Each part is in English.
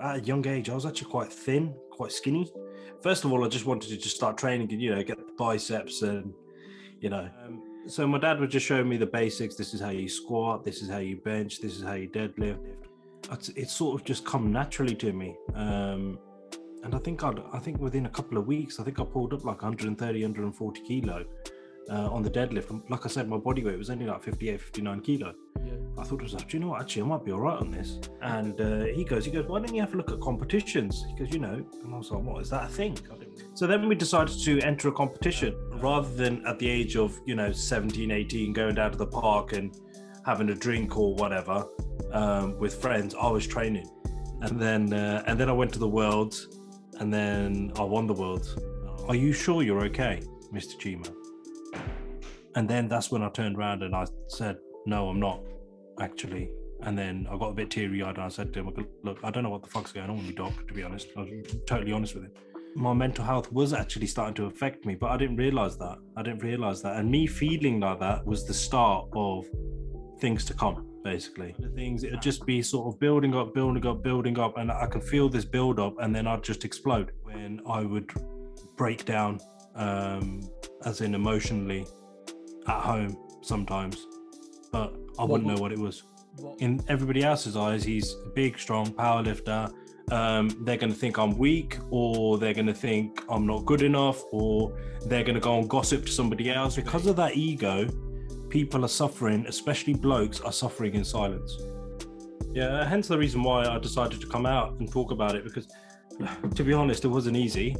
at a young age, I was actually quite thin, quite skinny. First of all, I just wanted to just start training and you know get the biceps and you know. Um, so my dad would just show me the basics. This is how you squat. This is how you bench. This is how you deadlift. It's, it's sort of just come naturally to me. Um, and I think I'd, I think within a couple of weeks, I think I pulled up like 130, 140 kilo uh, on the deadlift. Like I said, my body weight was only like 58, 59 kilo. Yeah. I thought was like, do you know what? Actually, I might be all right on this. And uh, he goes, he goes, why don't you have a look at competitions? He goes, you know, and I was like, what is that a thing? So then we decided to enter a competition rather than at the age of, you know, 17, 18, going down to the park and having a drink or whatever um, with friends. I was training. And then, uh, and then I went to the worlds and then I won the worlds. Are you sure you're okay, Mr. Cheema? And then that's when I turned around and I said, no, I'm not actually. And then I got a bit teary eyed and I said to him, look, I don't know what the fuck's going on with me, doc, to be honest. I was totally honest with him. My mental health was actually starting to affect me, but I didn't realize that. I didn't realize that. And me feeling like that was the start of things to come, basically. The things, it'd just be sort of building up, building up, building up. And I can feel this build up and then I'd just explode when I would break down, um, as in emotionally at home sometimes. But I wouldn't know what it was. In everybody else's eyes, he's a big, strong power lifter. Um, they're going to think I'm weak, or they're going to think I'm not good enough, or they're going to go and gossip to somebody else. Because of that ego, people are suffering, especially blokes, are suffering in silence. Yeah, hence the reason why I decided to come out and talk about it because, to be honest, it wasn't easy.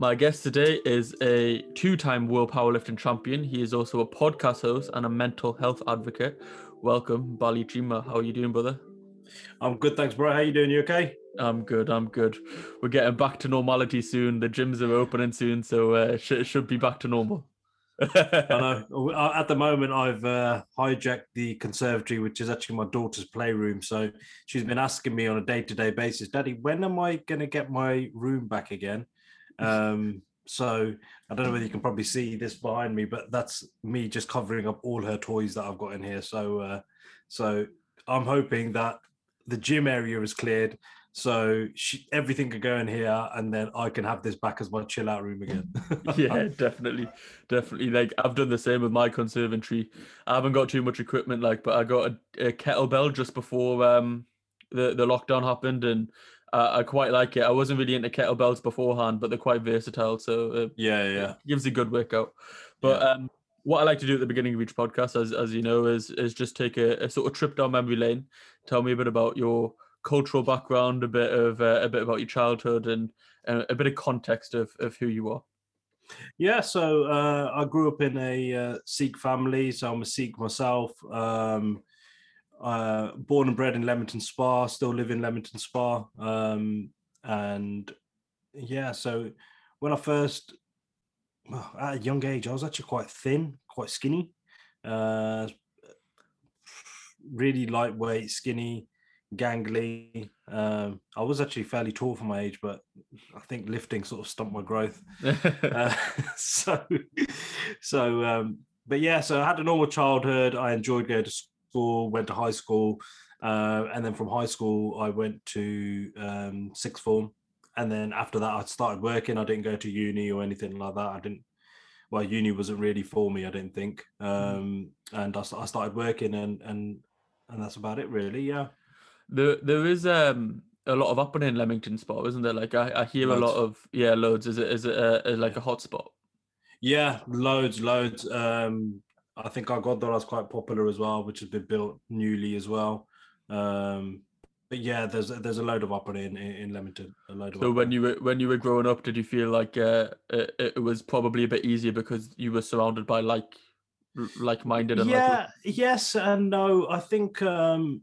My guest today is a two time world powerlifting champion. He is also a podcast host and a mental health advocate. Welcome, Bally Cheema. How are you doing, brother? I'm good, thanks, bro. How are you doing? You okay? I'm good. I'm good. We're getting back to normality soon. The gyms are opening soon, so uh, sh- should be back to normal. I know. At the moment, I've uh, hijacked the conservatory, which is actually my daughter's playroom. So she's been asking me on a day-to-day basis, "Daddy, when am I going to get my room back again?" Um, so I don't know whether you can probably see this behind me, but that's me just covering up all her toys that I've got in here. So, uh, so I'm hoping that the gym area is cleared, so she, everything can go in here, and then I can have this back as my chill out room again. yeah, definitely, definitely. Like I've done the same with my conservatory. I haven't got too much equipment, like, but I got a, a kettlebell just before um the the lockdown happened, and uh, I quite like it. I wasn't really into kettlebells beforehand, but they're quite versatile. So uh, yeah, yeah, gives a good workout. But yeah. um, what I like to do at the beginning of each podcast, as as you know, is is just take a, a, sort of trip down memory lane. Tell me a bit about your cultural background, a bit of uh, a bit about your childhood, and uh, a bit of context of of who you are. Yeah, so uh, I grew up in a uh, Sikh family, so I'm a Sikh myself. Um, uh, born and bred in Leamington Spa, still live in Leamington Spa. Um, and yeah, so when I first, well, at a young age, I was actually quite thin, quite skinny, uh, really lightweight, skinny, gangly. Um, I was actually fairly tall for my age, but I think lifting sort of stumped my growth. uh, so, so, um, but yeah, so I had a normal childhood. I enjoyed going to school, went to high school, uh, and then from high school I went to um, sixth form, and then after that I started working. I didn't go to uni or anything like that. I didn't. Well, uni wasn't really for me. I didn't think, mm. um, and I, I started working, and and and that's about it, really. Yeah. There, there is um a lot of happening in Leamington Spa, isn't there? Like I, I hear loads. a lot of yeah, loads. Is it is it a, a, like a hotspot? Yeah, loads, loads. Um, I think our gurdwara is quite popular as well, which has been built newly as well. Um, but yeah, there's there's a load of apne in in Leamington. A load of so when you were when you were growing up, did you feel like uh, it, it was probably a bit easier because you were surrounded by like like-minded? And yeah, yes and no. I think um,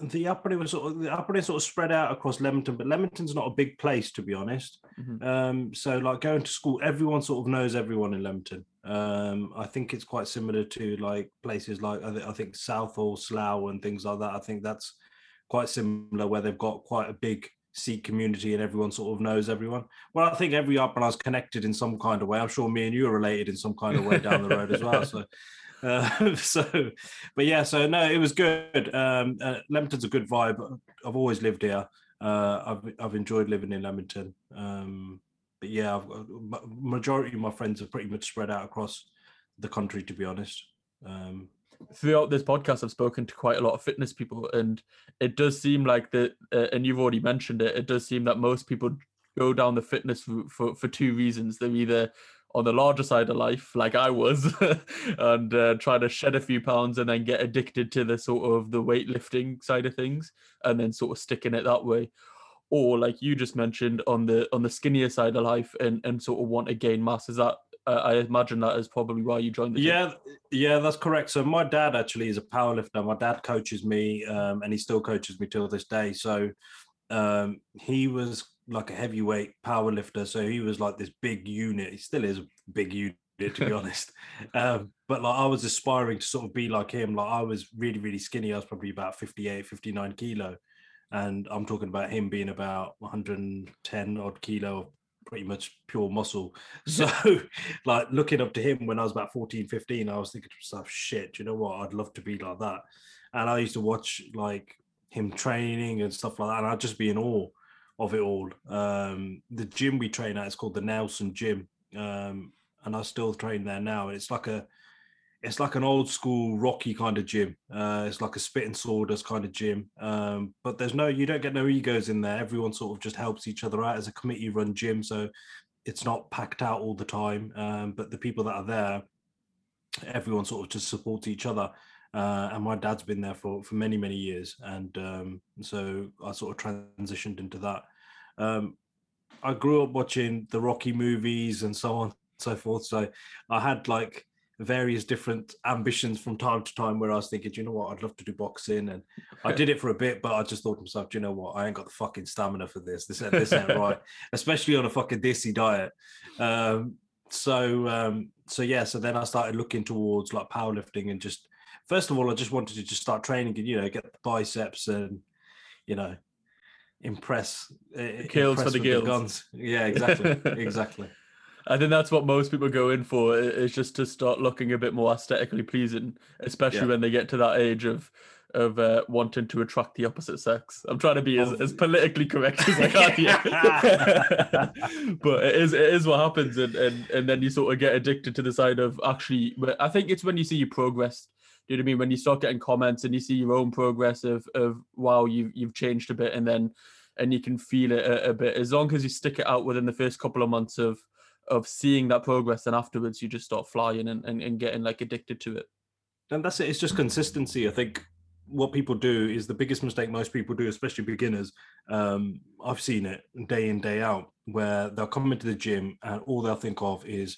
the apne was sort of the apne sort of spread out across Leamington, but Leamington's not a big place to be honest. Mm-hmm. Um, so like going to school, everyone sort of knows everyone in Leamington. Um, I think it's quite similar to like places like I, th- I think Southall, Slough, and things like that. I think that's quite similar where they've got quite a big Sikh community and everyone sort of knows everyone. Well, I think every up and I was connected in some kind of way. I'm sure me and you are related in some kind of way down the road as well. So, uh, so, but yeah, so no, it was good. Um, uh, Leamington's a good vibe. I've always lived here. Uh, I've I've enjoyed living in Leamington. Um, but yeah, I've, majority of my friends are pretty much spread out across the country, to be honest. Um, Throughout this podcast, I've spoken to quite a lot of fitness people, and it does seem like that. Uh, and you've already mentioned it. It does seem that most people go down the fitness route for for two reasons. They're either on the larger side of life, like I was, and uh, try to shed a few pounds and then get addicted to the sort of the weightlifting side of things, and then sort of sticking it that way, or like you just mentioned on the on the skinnier side of life and and sort of want to gain mass. Is that uh, I imagine that is probably why you joined the. Yeah, yeah, that's correct. So my dad actually is a powerlifter. My dad coaches me, um, and he still coaches me till this day. So um, he was like a heavyweight power lifter, So he was like this big unit. He still is a big unit, to be honest. Um, but like I was aspiring to sort of be like him. Like I was really, really skinny. I was probably about 58, 59 kilo. And I'm talking about him being about 110 odd kilo pretty much pure muscle. So, like looking up to him when I was about 14, 15, I was thinking to myself, shit, you know what? I'd love to be like that. And I used to watch like him training and stuff like that. And I'd just be in awe of it all. Um, the gym we train at is called the Nelson Gym. Um, and I still train there now. It's like a, it's like an old school rocky kind of gym. Uh, it's like a spit and sawdust kind of gym. Um, but there's no, you don't get no egos in there. Everyone sort of just helps each other out as a committee run gym. So it's not packed out all the time. Um, but the people that are there, everyone sort of just supports each other. Uh, and my dad's been there for, for many, many years. And um, so I sort of transitioned into that. Um, I grew up watching the Rocky movies and so on and so forth. So I had like, various different ambitions from time to time where I was thinking, you know what, I'd love to do boxing. And I did it for a bit, but I just thought to myself, you know what, I ain't got the fucking stamina for this. This, this ain't right, especially on a fucking desi diet. Um, so, um, so yeah, so then I started looking towards like powerlifting and just, first of all, I just wanted to just start training and, you know, get the biceps and, you know, impress. Kills for the gills. guns. Yeah, exactly. exactly. I think that's what most people go in for is just to start looking a bit more aesthetically pleasing, especially yeah. when they get to that age of of uh, wanting to attract the opposite sex. I'm trying to be as, as politically correct as I can but it is it is what happens and, and and then you sort of get addicted to the side of actually I think it's when you see your progress. Do you know what I mean? When you start getting comments and you see your own progress of of wow, you've you've changed a bit and then and you can feel it a, a bit. As long as you stick it out within the first couple of months of of seeing that progress and afterwards you just start flying and, and, and getting like addicted to it and that's it it's just consistency i think what people do is the biggest mistake most people do especially beginners um, i've seen it day in day out where they'll come into the gym and all they'll think of is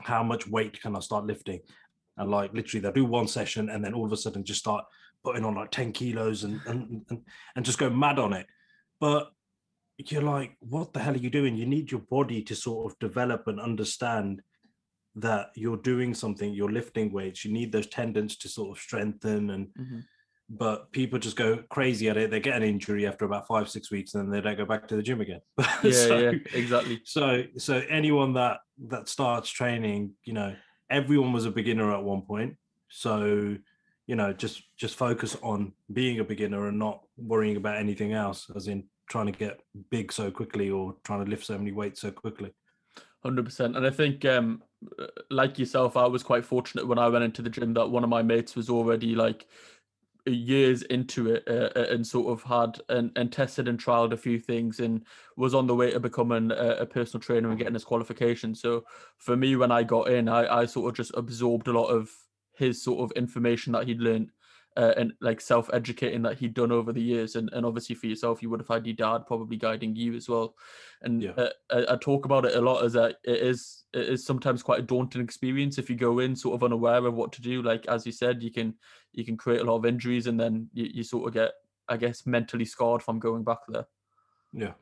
how much weight can i start lifting and like literally they'll do one session and then all of a sudden just start putting on like 10 kilos and and, and, and just go mad on it but you're like, what the hell are you doing? You need your body to sort of develop and understand that you're doing something, you're lifting weights, you need those tendons to sort of strengthen and mm-hmm. but people just go crazy at it. They get an injury after about five, six weeks, and then they don't go back to the gym again. yeah, so, yeah, exactly. So so anyone that that starts training, you know, everyone was a beginner at one point. So you know, just just focus on being a beginner and not worrying about anything else, as in trying to get big so quickly or trying to lift so many weights so quickly. Hundred percent, and I think, um, like yourself, I was quite fortunate when I went into the gym that one of my mates was already like years into it uh, uh, and sort of had and, and tested and trialed a few things and was on the way to becoming a, a, personal trainer and getting his qualification. So for me, when I got in, I, I sort of just absorbed a lot of his sort of information that he'd learned uh, and like self-educating that he'd done over the years. And, and obviously for yourself you would have had your dad probably guiding you as well. And yeah. uh, I, I, talk about it a lot as that it is it is sometimes quite a daunting experience if you go in sort of unaware of what to do. Like as you said you can you can create a lot of injuries and then you, you sort of get i guess mentally scarred from going back there. Yeah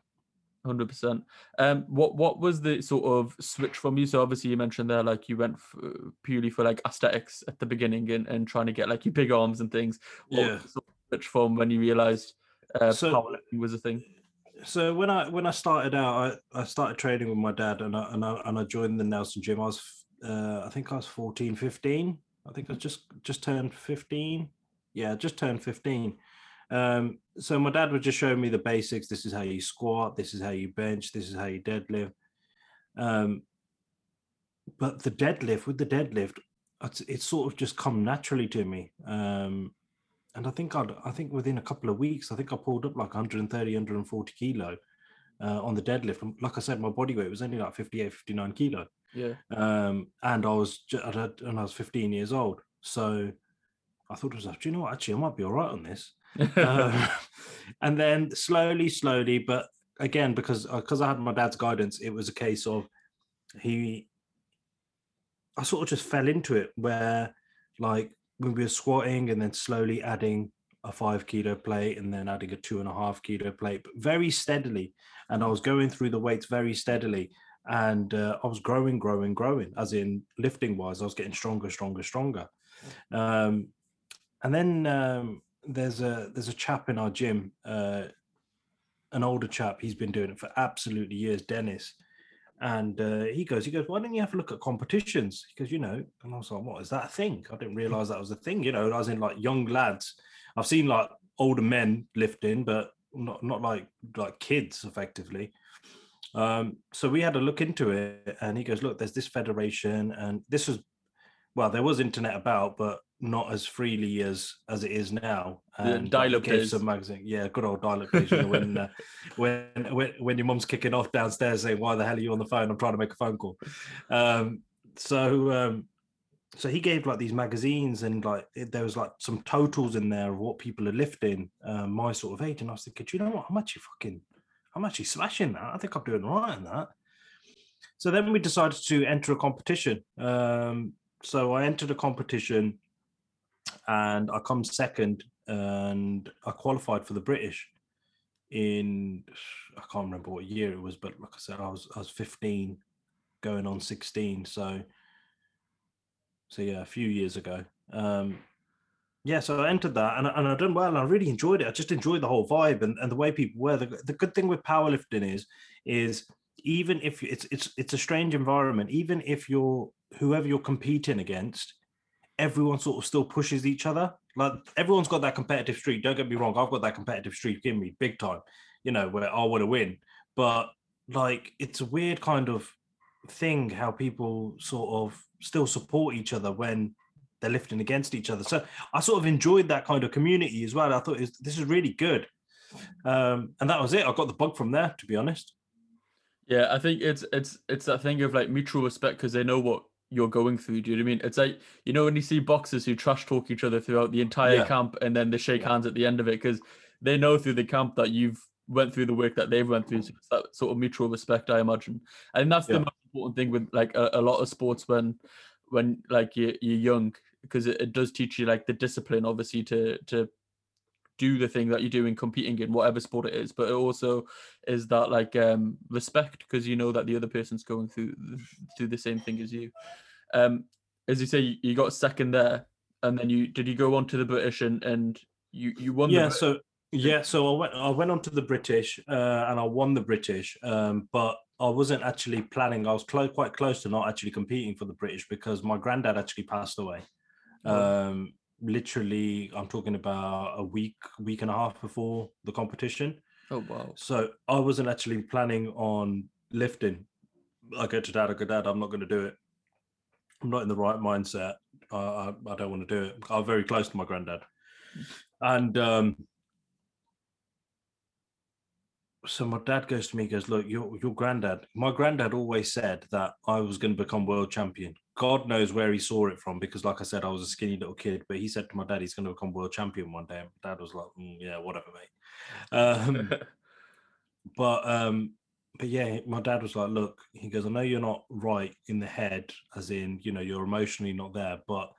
Hundred percent. Um, what what was the sort of switch from you? So obviously you mentioned there like you went f- purely for like aesthetics at the beginning and, and trying to get like your big arms and things. What yeah. Sort of switch from when you realized uh, so, powerlifting was a thing? so when I when I started out, I, I started training with my dad, and I, and I and I joined the Nelson gym. I was uh, I think I was 14, 15. I think I just just turned 15. Yeah, just turned 15. Um, so my dad would just show me the basics. This is how you squat. This is how you bench. This is how you deadlift. Um, but the deadlift with the deadlift, it's, it's sort of just come naturally to me. Um, and I think I'd, I think within a couple of weeks, I think I pulled up like 130, 140 kilo uh, on the deadlift. Like I said, my body weight was only like 58, 59 kilo. Yeah. Um, and I was, just, and I was 15 years old. So I thought to myself, do you know what? Actually, I might be all right on this. Uh, and then slowly, slowly, but again, because because uh, I had my dad's guidance, it was a case of he. I sort of just fell into it where, like, when we were squatting and then slowly adding a five kilo plate and then adding a two and a half kilo plate, but very steadily. And I was going through the weights very steadily. And uh, I was growing, growing, growing, as in lifting wise, I was getting stronger, stronger, stronger. Um, and then um, there's a there's a chap in our gym, uh, an older chap. He's been doing it for absolutely years, Dennis. And uh, he goes, he goes, why don't you have a look at competitions? Because you know, and I was like, what is that thing? I didn't realize that was a thing. You know, I was in like young lads. I've seen like older men lifting, but not not like like kids, effectively. Um, so we had a look into it, and he goes, look, there's this federation, and this was, well, there was internet about, but not as freely as as it is now. And dial-up days. Some magazine, yeah, good old dial-up days. You know, when, uh, when when when your mum's kicking off downstairs saying, "Why the hell are you on the phone? I'm trying to make a phone call." Um, so um, so he gave like these magazines and like it, there was like some totals in there of what people are lifting um, my sort of age, and I was thinking, you know what? I'm actually fucking, I'm actually smashing that. I think I'm doing right in that. So then we decided to enter a competition. Um, so I entered a competition and I come second, and I qualified for the British in I can't remember what year it was, but like I said, I was I was 15, going on 16, so so yeah, a few years ago. Um, yeah, so I entered that and, and I done well. And I really enjoyed it. I just enjoyed the whole vibe and, and the way people were. The, the good thing with powerlifting is, is even if it's it's it's a strange environment, even if you're whoever you're competing against, everyone sort of still pushes each other. Like everyone's got that competitive streak. Don't get me wrong, I've got that competitive streak in me big time, you know, where I want to win. But like it's a weird kind of thing how people sort of still support each other when they're lifting against each other. So I sort of enjoyed that kind of community as well. I thought was, this is really good. Um, and that was it. I got the bug from there, to be honest. Yeah, I think it's it's it's that thing of like mutual respect because they know what you're going through. Do you know what I mean? It's like you know when you see boxers who trash talk each other throughout the entire yeah. camp, and then they shake hands at the end of it because they know through the camp that you've went through the work that they've went through. So it's that sort of mutual respect, I imagine. And that's yeah. the most important thing with like a, a, lot of sports when when like you're, you're young because it, it does teach you like the discipline, obviously, to to do the thing that you're doing competing in whatever sport it is but it also is that like um respect because you know that the other person's going through through the same thing as you. Um as you say you got second there and then you did you go on to the british and and you you won yeah so yeah so i went i went on to the british uh, and i won the british um but i wasn't actually planning i was quite close to not actually competing for the british because my granddad actually passed away. Um literally i'm talking about a week week and a half before the competition. Oh wow. So i wasn't actually planning on lifting. I go to dad i go dad i'm not going to do it. I'm not in the right mindset. I, I, I don't want to do it. I'm very close to my granddad. And um so my dad goes to me goes look your your granddad my granddad always said that i was going to become world champion God knows where he saw it from because, like I said, I was a skinny little kid. But he said to my dad, he's going to become world champion one day. And dad was like, mm, "Yeah, whatever, mate." Um, but um, but yeah, my dad was like, "Look," he goes, "I know you're not right in the head, as in, you know, you're emotionally not there, but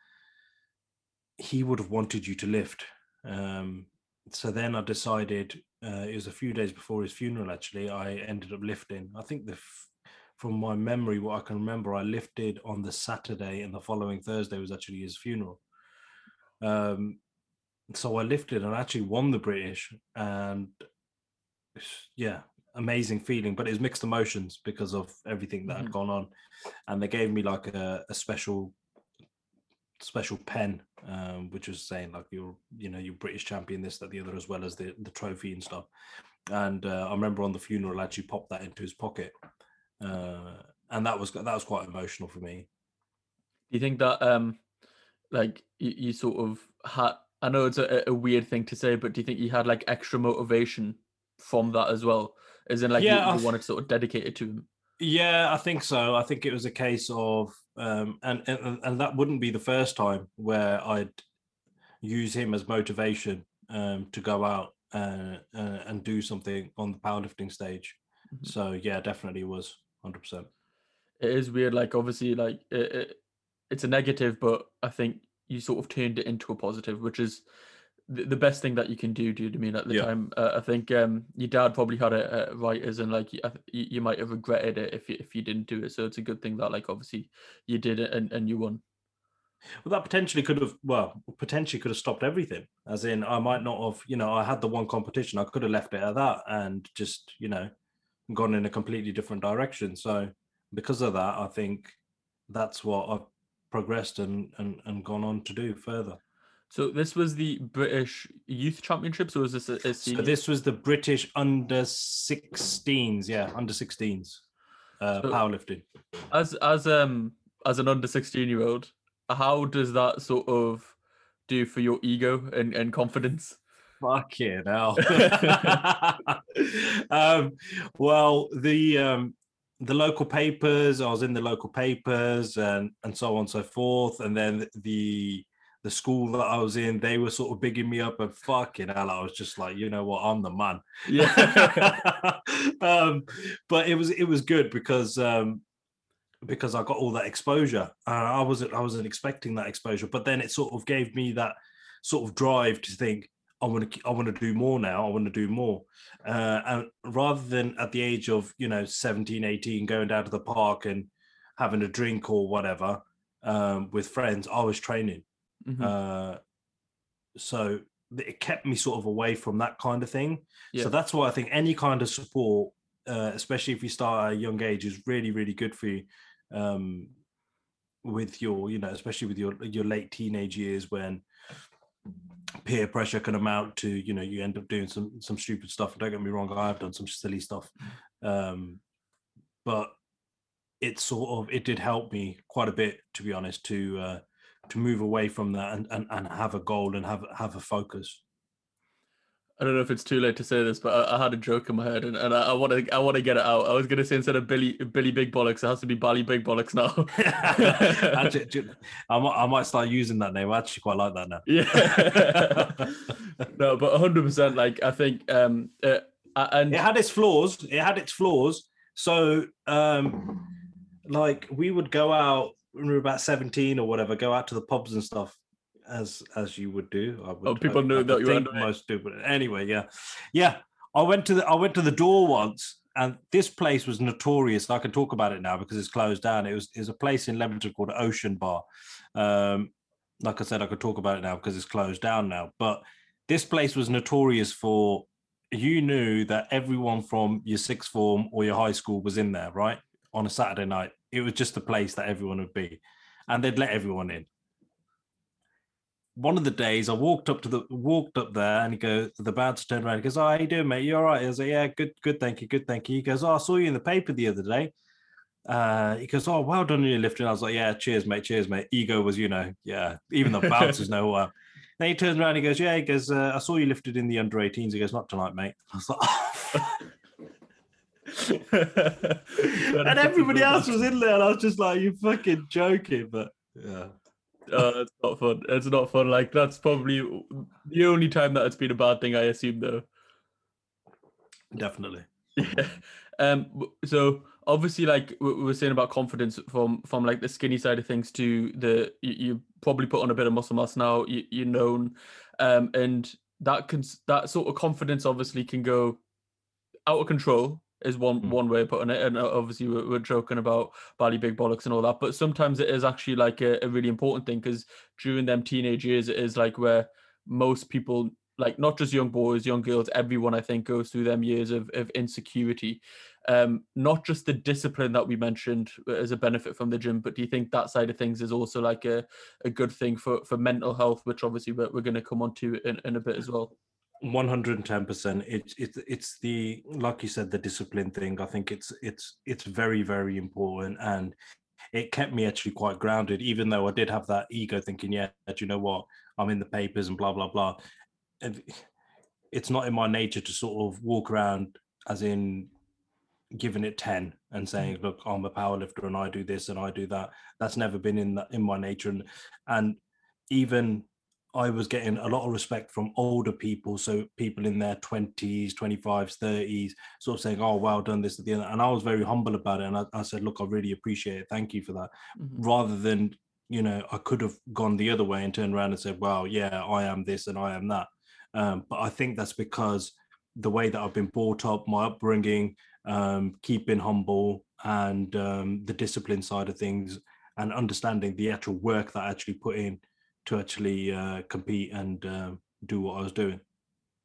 he would have wanted you to lift." Um, so then I decided. Uh, it was a few days before his funeral. Actually, I ended up lifting. I think the f- from my memory, what I can remember, I lifted on the Saturday, and the following Thursday was actually his funeral. Um, so I lifted and I actually won the British, and yeah, amazing feeling, but it was mixed emotions because of everything that Mhm. had gone on, and they gave me like a, a special special pen, um, which was saying like you're you know you're British champion this that the other as well as the the trophy and stuff. And uh, I remember on the funeral, I actually popped that into his pocket, uh, and that was that was quite emotional for me. Do you think that um like you, you sort of had I know it's a, a weird thing to say, but do you think you had like extra motivation from that as well? As in like you- Yeah, you, th- wanted to sort of dedicate it to him. Yeah, I think so. I think it was a case of, um, and, and and that wouldn't be the first time where I'd use him as motivation um, to go out uh, uh, and do something on the powerlifting stage. Mhm. So yeah, definitely was hundred percent. It is weird, like obviously like it, it, it's a negative, but I think you sort of turned it into a positive, which is the, the best thing that you can do. Know I mean at the Yeah. time? Uh, I think um, your dad probably had it uh, right, as in like you, you you might have regretted it if you, if you didn't do it. So it's a good thing that like obviously you did it and, and you won. Well, that potentially could have, well, potentially could have stopped everything. As in, I might not have, you know, I had the one competition, I could have left it at that and just, you know, gone in a completely different direction. So because of that, I think that's what I've progressed and and, and gone on to do further. So this was the British Youth Championships, or was this a, a So this was the British under 16s, yeah, under 16s uh, So- powerlifting. as as um as an under 16 year old how does that sort of do for your ego and, and confidence Fuck yeah, now. um, well, the um, the local papers, I was in the local papers and and so on and so forth, and then the the school that I was in, they were sort of bigging me up and fucking hell, I was just like, you know what, I'm the man. yeah um, but it was it was good because um, because I got all that exposure. Uh, I wasn't I wasn't expecting that exposure, but then it sort of gave me that sort of drive to think I want to I want to do more now. I want to do more, uh, and rather than at the age of you know 17, 18, going down to the park and having a drink or whatever um, with friends, I was training. Mhm. Uh, so it kept me sort of away from that kind of thing. Yeah. So that's why I think any kind of support, uh, especially if you start at a young age, is really really good for you. Um, with your, you know, especially with your your late teenage years when peer pressure can amount to, you know, you end up doing some some stupid stuff. Don't get me wrong, I've done some silly stuff, um, but it sort of it did help me quite a bit, to be honest, to uh, to move away from that and, and and have a goal and have have a focus. i don't know if it's too late to say this but i, I had a joke in my head and, and i want to i want to get it out i was going to say instead of billy billy big bollocks it has to be bally big bollocks now actually, I might, I might start using that name. I actually quite like that now. yeah no but 100% like i think um uh, and it had its flaws. It had its flaws. So, um, like we would go out when we were about seventeen or whatever, go out to the pubs and stuff, as as you would do. I would, Oh, people I- knew I that you were most do, but anyway, yeah, yeah. I went to the I went to the door once, and this place was notorious. I can talk about it now because it's closed down. It was it was a place in Leamington called Ocean Bar. Um, like I said, I could talk about it now because it's closed down now. But this place was notorious for you knew that everyone from your sixth form or your high school was in there, right? On a Saturday night. It was just a place that everyone would be. And they'd let everyone in. One of the days I walked up to the walked up there and he goes, the bouncer turned around, he goes, Oh, how you doing, mate? You all right? I was like, Yeah, good, good, thank you, good, thank you. He goes, Oh, I saw you in the paper the other day. Uh, he goes, Oh, well done on your lifting. I was like, Yeah, cheers, mate, cheers, mate. Ego was, you know, yeah, even the bouncers know uh, then he turns around and he goes, Yeah, he goes, uh, I saw you lifted in the under 18s. He goes, Not tonight, mate. I was like, "Oh." And everybody else was in there, and I was just like, You fucking joking. But yeah. Oh, it's not fun. It's not fun. Like that's probably the only time that it's been a bad thing. I assume though. Definitely. Yeah. Um. So obviously, like we we were saying about confidence from from like the skinny side of things to the you, you probably put on a bit of muscle mass now. You, you're known, um, and that can that sort of confidence obviously can go out of control. Is one Mm. one way of putting it, and uh, obviously we're, we're joking about bally big bollocks and all that. But sometimes it is actually like a, a really important thing because during them teenage years, it is like where most people like not just young boys, young girls, everyone I think goes through them years of, of insecurity. Um, not just the discipline that we mentioned as a benefit from the gym, but do you think that side of things is also like a, a good thing for, for mental health, which obviously we're, we're going to come on to in, in a bit as well? 110% it's it's it's the like you said the discipline thing. I think it's it's it's very very important and it kept me actually quite grounded even though i did have that ego thinking yeah do you know what? I'm in the papers and blah blah blah. And it's not in my nature to sort of walk around as in giving it 10 and saying mm. look i'm a powerlifter and i do this and i do that. That's never been in that in my nature and and even I was getting a lot of respect from older people, so people in their twenties, twenty fives, thirties, sort of saying, "Oh, well done, this at the end." And I was very humble about it, and I, I said, "Look, I really appreciate it. Thank you for that." Mm-hmm. Rather than, you know, I could have gone the other way and turned around and said, "Well, yeah, I am this and I am that." Um, but I think that's because the way that I've been brought up, my upbringing, um, keeping humble, and um, the discipline side of things, and understanding the actual work that I actually put in to actually uh, compete and uh, do what I was doing.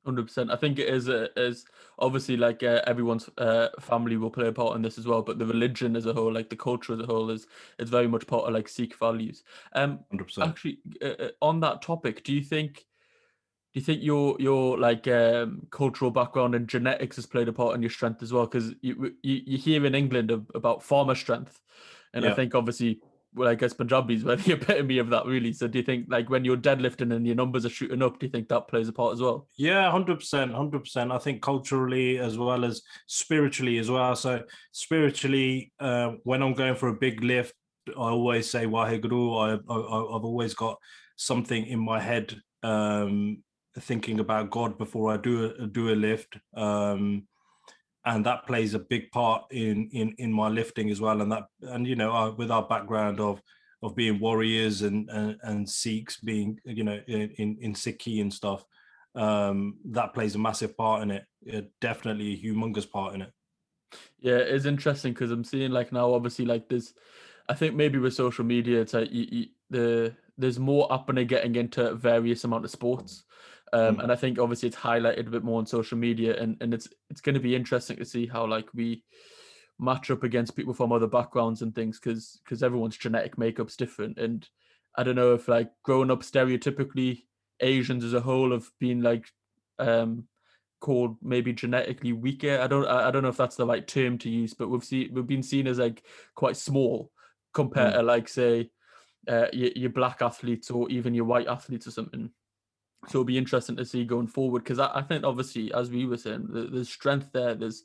Hundred percent. I think it is uh, is obviously like uh, everyone's uh, family will play a part in this as well, but the religion as a whole, like the culture as a whole, is is very much part of like Sikh values. Um, hundred percent. Actually, uh, uh, on that topic, do you think do you think your your like um, cultural background and genetics has played a part in your strength as well? Because you, you you hear in England about farmer strength, and yeah. I think obviously well, I guess Punjabis were the epitome of that, really. So, do you think, like, when you're deadlifting and your numbers are shooting up, do you think that plays a part as well? Yeah, hundred percent, hundred percent. I think culturally as well as spiritually as well. So, spiritually, uh, when I'm going for a big lift, I always say Waheguru. I, I I've always got something in my head, um, thinking about God before I do a, do a lift. Um, and that plays a big part in in in my lifting as well. And that and you know uh, with our background of of being warriors and and, and Sikhs being you know in in Sikhi and stuff um that plays a massive part in it, it definitely a humongous part in it. Yeah it's interesting because i'm seeing like now obviously like this. i think maybe with social media it's like you, you, the there's more up and getting into various amount of sports um, mm. And I think obviously it's highlighted a bit more on social media, and, and it's it's going to be interesting to see how like we match up against people from other backgrounds and things, because because everyone's genetic makeup's different. And I don't know if like growing up stereotypically Asians as a whole have been like um called maybe genetically weaker. I don't I don't know if that's the right term to use, but we've seen we've been seen as like quite small compared mm. to like say uh, your, your black athletes or even your white athletes or something. So it'll be interesting to see going forward because I, I, think obviously, as we were saying, there's strength there. There's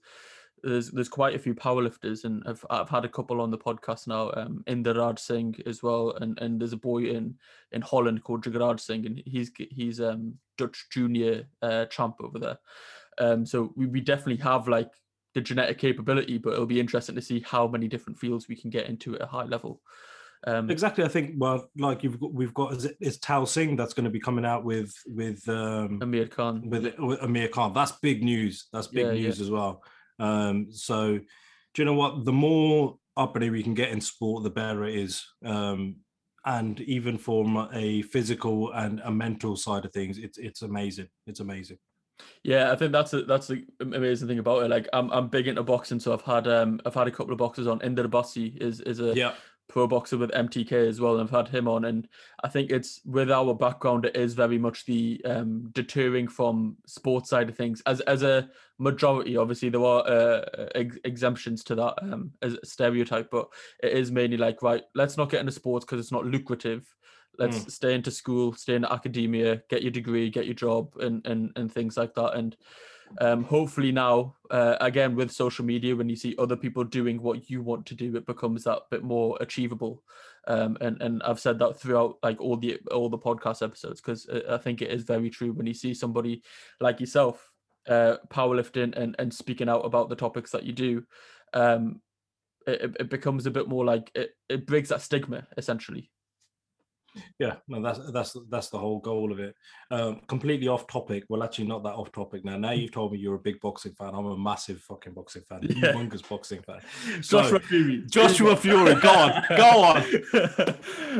there's there's quite a few powerlifters, and I've I've had a couple on the podcast now. Um, Inderraj Singh as well, and and there's a boy in in Holland called Jagaraj Singh, and he's he's um Dutch junior uh, champ over there. Um, so we, we definitely have like the genetic capability, but it'll be interesting to see how many different fields we can get into at a high level. Um, exactly. I think well, like you've got, we've got is it is Tal Singh that's going to be coming out with with um, Amir Khan with, with Amir Khan. That's big news. That's big yeah, news yeah. as well. Um, so, do you know what? The more uppity we can get in sport, the better it is. Um, and even from a physical and a mental side of things, it's it's amazing. It's amazing. Yeah, I think that's a, that's the amazing thing about it. Like I'm I'm big into boxing, so I've had um I've had a couple of boxes on. Inder Bassi is is a yeah pro boxer with MTK as well, and I've had him on, and I think it's with our background, it is very much the um, deterring from sports side of things. As as a majority, obviously there are uh, ex- exemptions to that um, as a stereotype, but it is mainly like right, let's not get into sports because it's not lucrative. Let's mm. stay into school, stay in academia, get your degree, get your job, and and and things like that, and um, hopefully now uh, again with social media when you see other people doing what you want to do it becomes that bit more achievable. Um, and and I've said that throughout like all the all the podcast episodes because uh, I think it is very true when you see somebody like yourself uh, powerlifting and and speaking out about the topics that you do um, it, it becomes a bit more like it, it breaks that stigma essentially yeah no that's that's that's the whole goal of it. Um, completely off topic. Well actually not that off topic now. Now you've told me you're a big boxing fan. I'm a massive fucking boxing fan. Yeah. humongous boxing fan. So, joshua fury. Joshua fury go on go on.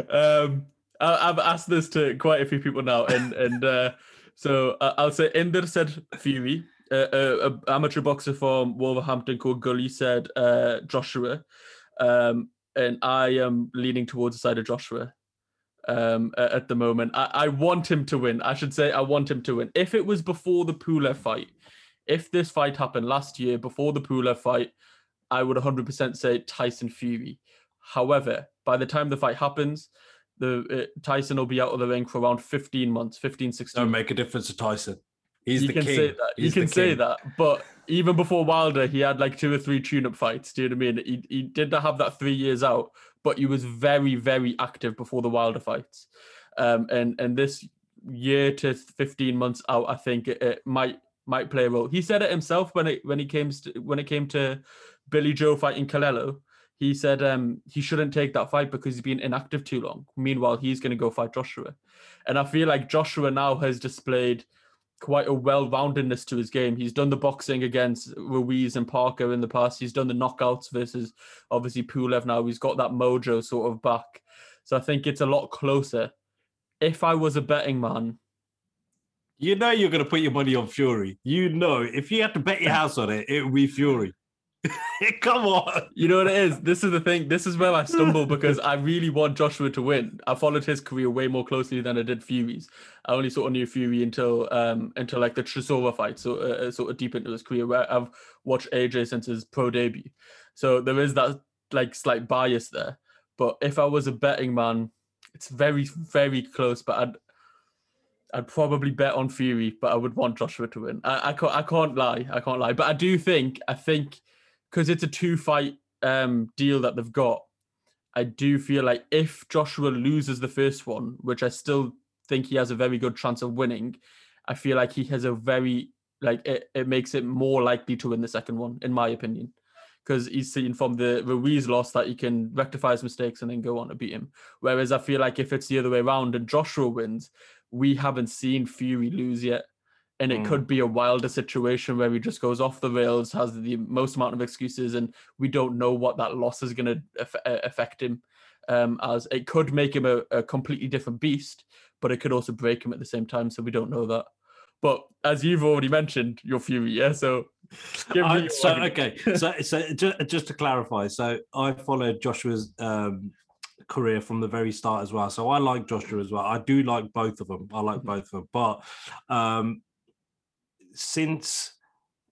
Um I, have asked this to quite a few people now and and uh So uh, I'll say Inder said Fury. Uh, uh, a amateur boxer from Wolverhampton called Gully said uh, Joshua, um, and I am leaning towards the side of Joshua um, at the moment. I, I want him to win. I should say I want him to win. If it was before the Pulev fight, if this fight happened last year before the Pulev fight, I would 100% say Tyson Fury. However, by the time the fight happens, the uh, Tyson will be out of the ring for around 15 months, 15, 16. Don't make a difference to Tyson. He's you the can king. say that. He's you can the say that. But even before Wilder, he had like two or three tune-up fights. Do you know what I mean? He he did have that three years out, but he was very, very active before the Wilder fights. Um, and and this year to 15 months out, I think it, it might might play a role. He said it himself when it when he came to, when it came to Billy Joe fighting Canelo. He said um, he shouldn't take that fight because he's been inactive too long. Meanwhile, he's going to go fight Joshua, and I feel like Joshua now has displayed quite a well-roundedness to his game. He's done the boxing against Ruiz and Parker in the past. He's done the knockouts versus obviously Pulev now. He's got that mojo sort of back. So I think it's a lot closer. If I was a betting man, You know you're going to put your money on Fury. You know if you had to bet your house on it, it would be Fury. Come on. you know what it is? This is the thing. This is where I stumble because I really want Joshua to win. I followed his career way more closely than I did Fury's. I only sort of knew Fury until um until like the Chisora fight, so uh, sort of deep into his career. Where I've watched AJ since his pro debut, so there is that like slight bias there. But if I was a betting man, it's very very close. But I'd I'd probably bet on Fury, but I would want Joshua to win. I, I can't I can't lie. I can't lie. But I do think I think because it's a two fight um deal that they've got, I do feel like if Joshua loses the first one, which I still think he has a very good chance of winning, I feel like he has a very like it, it makes it more likely to win the second one, in my opinion. Because he's seen from the Ruiz loss that he can rectify his mistakes and then go on to beat him. Whereas I feel like if it's the other way around and Joshua wins, we haven't seen Fury lose yet. And it Mm. could be a wilder situation where he just goes off the rails, has the most amount of excuses, and we don't know what that loss is going to affect him. Um, as it could make him a, a completely different beast, but it could also break him at the same time. So we don't know that. But as you've already mentioned, your Fury, yeah. So give me I- so okay, so so just, just to clarify, so I followed Joshua's um, career from the very start as well. So I like Joshua as well. I do like both of them. I like Mhm. both of them, but um, since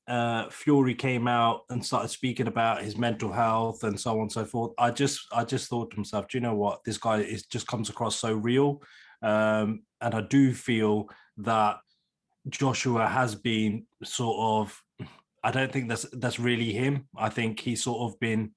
uh, Fury came out and started speaking about his mental health and so on and so forth, I just I just thought to myself, do you know what? This guy is just comes across so real, um, and I do feel that Joshua has been sort of. I don't think that's that's really him. I think he's sort of been.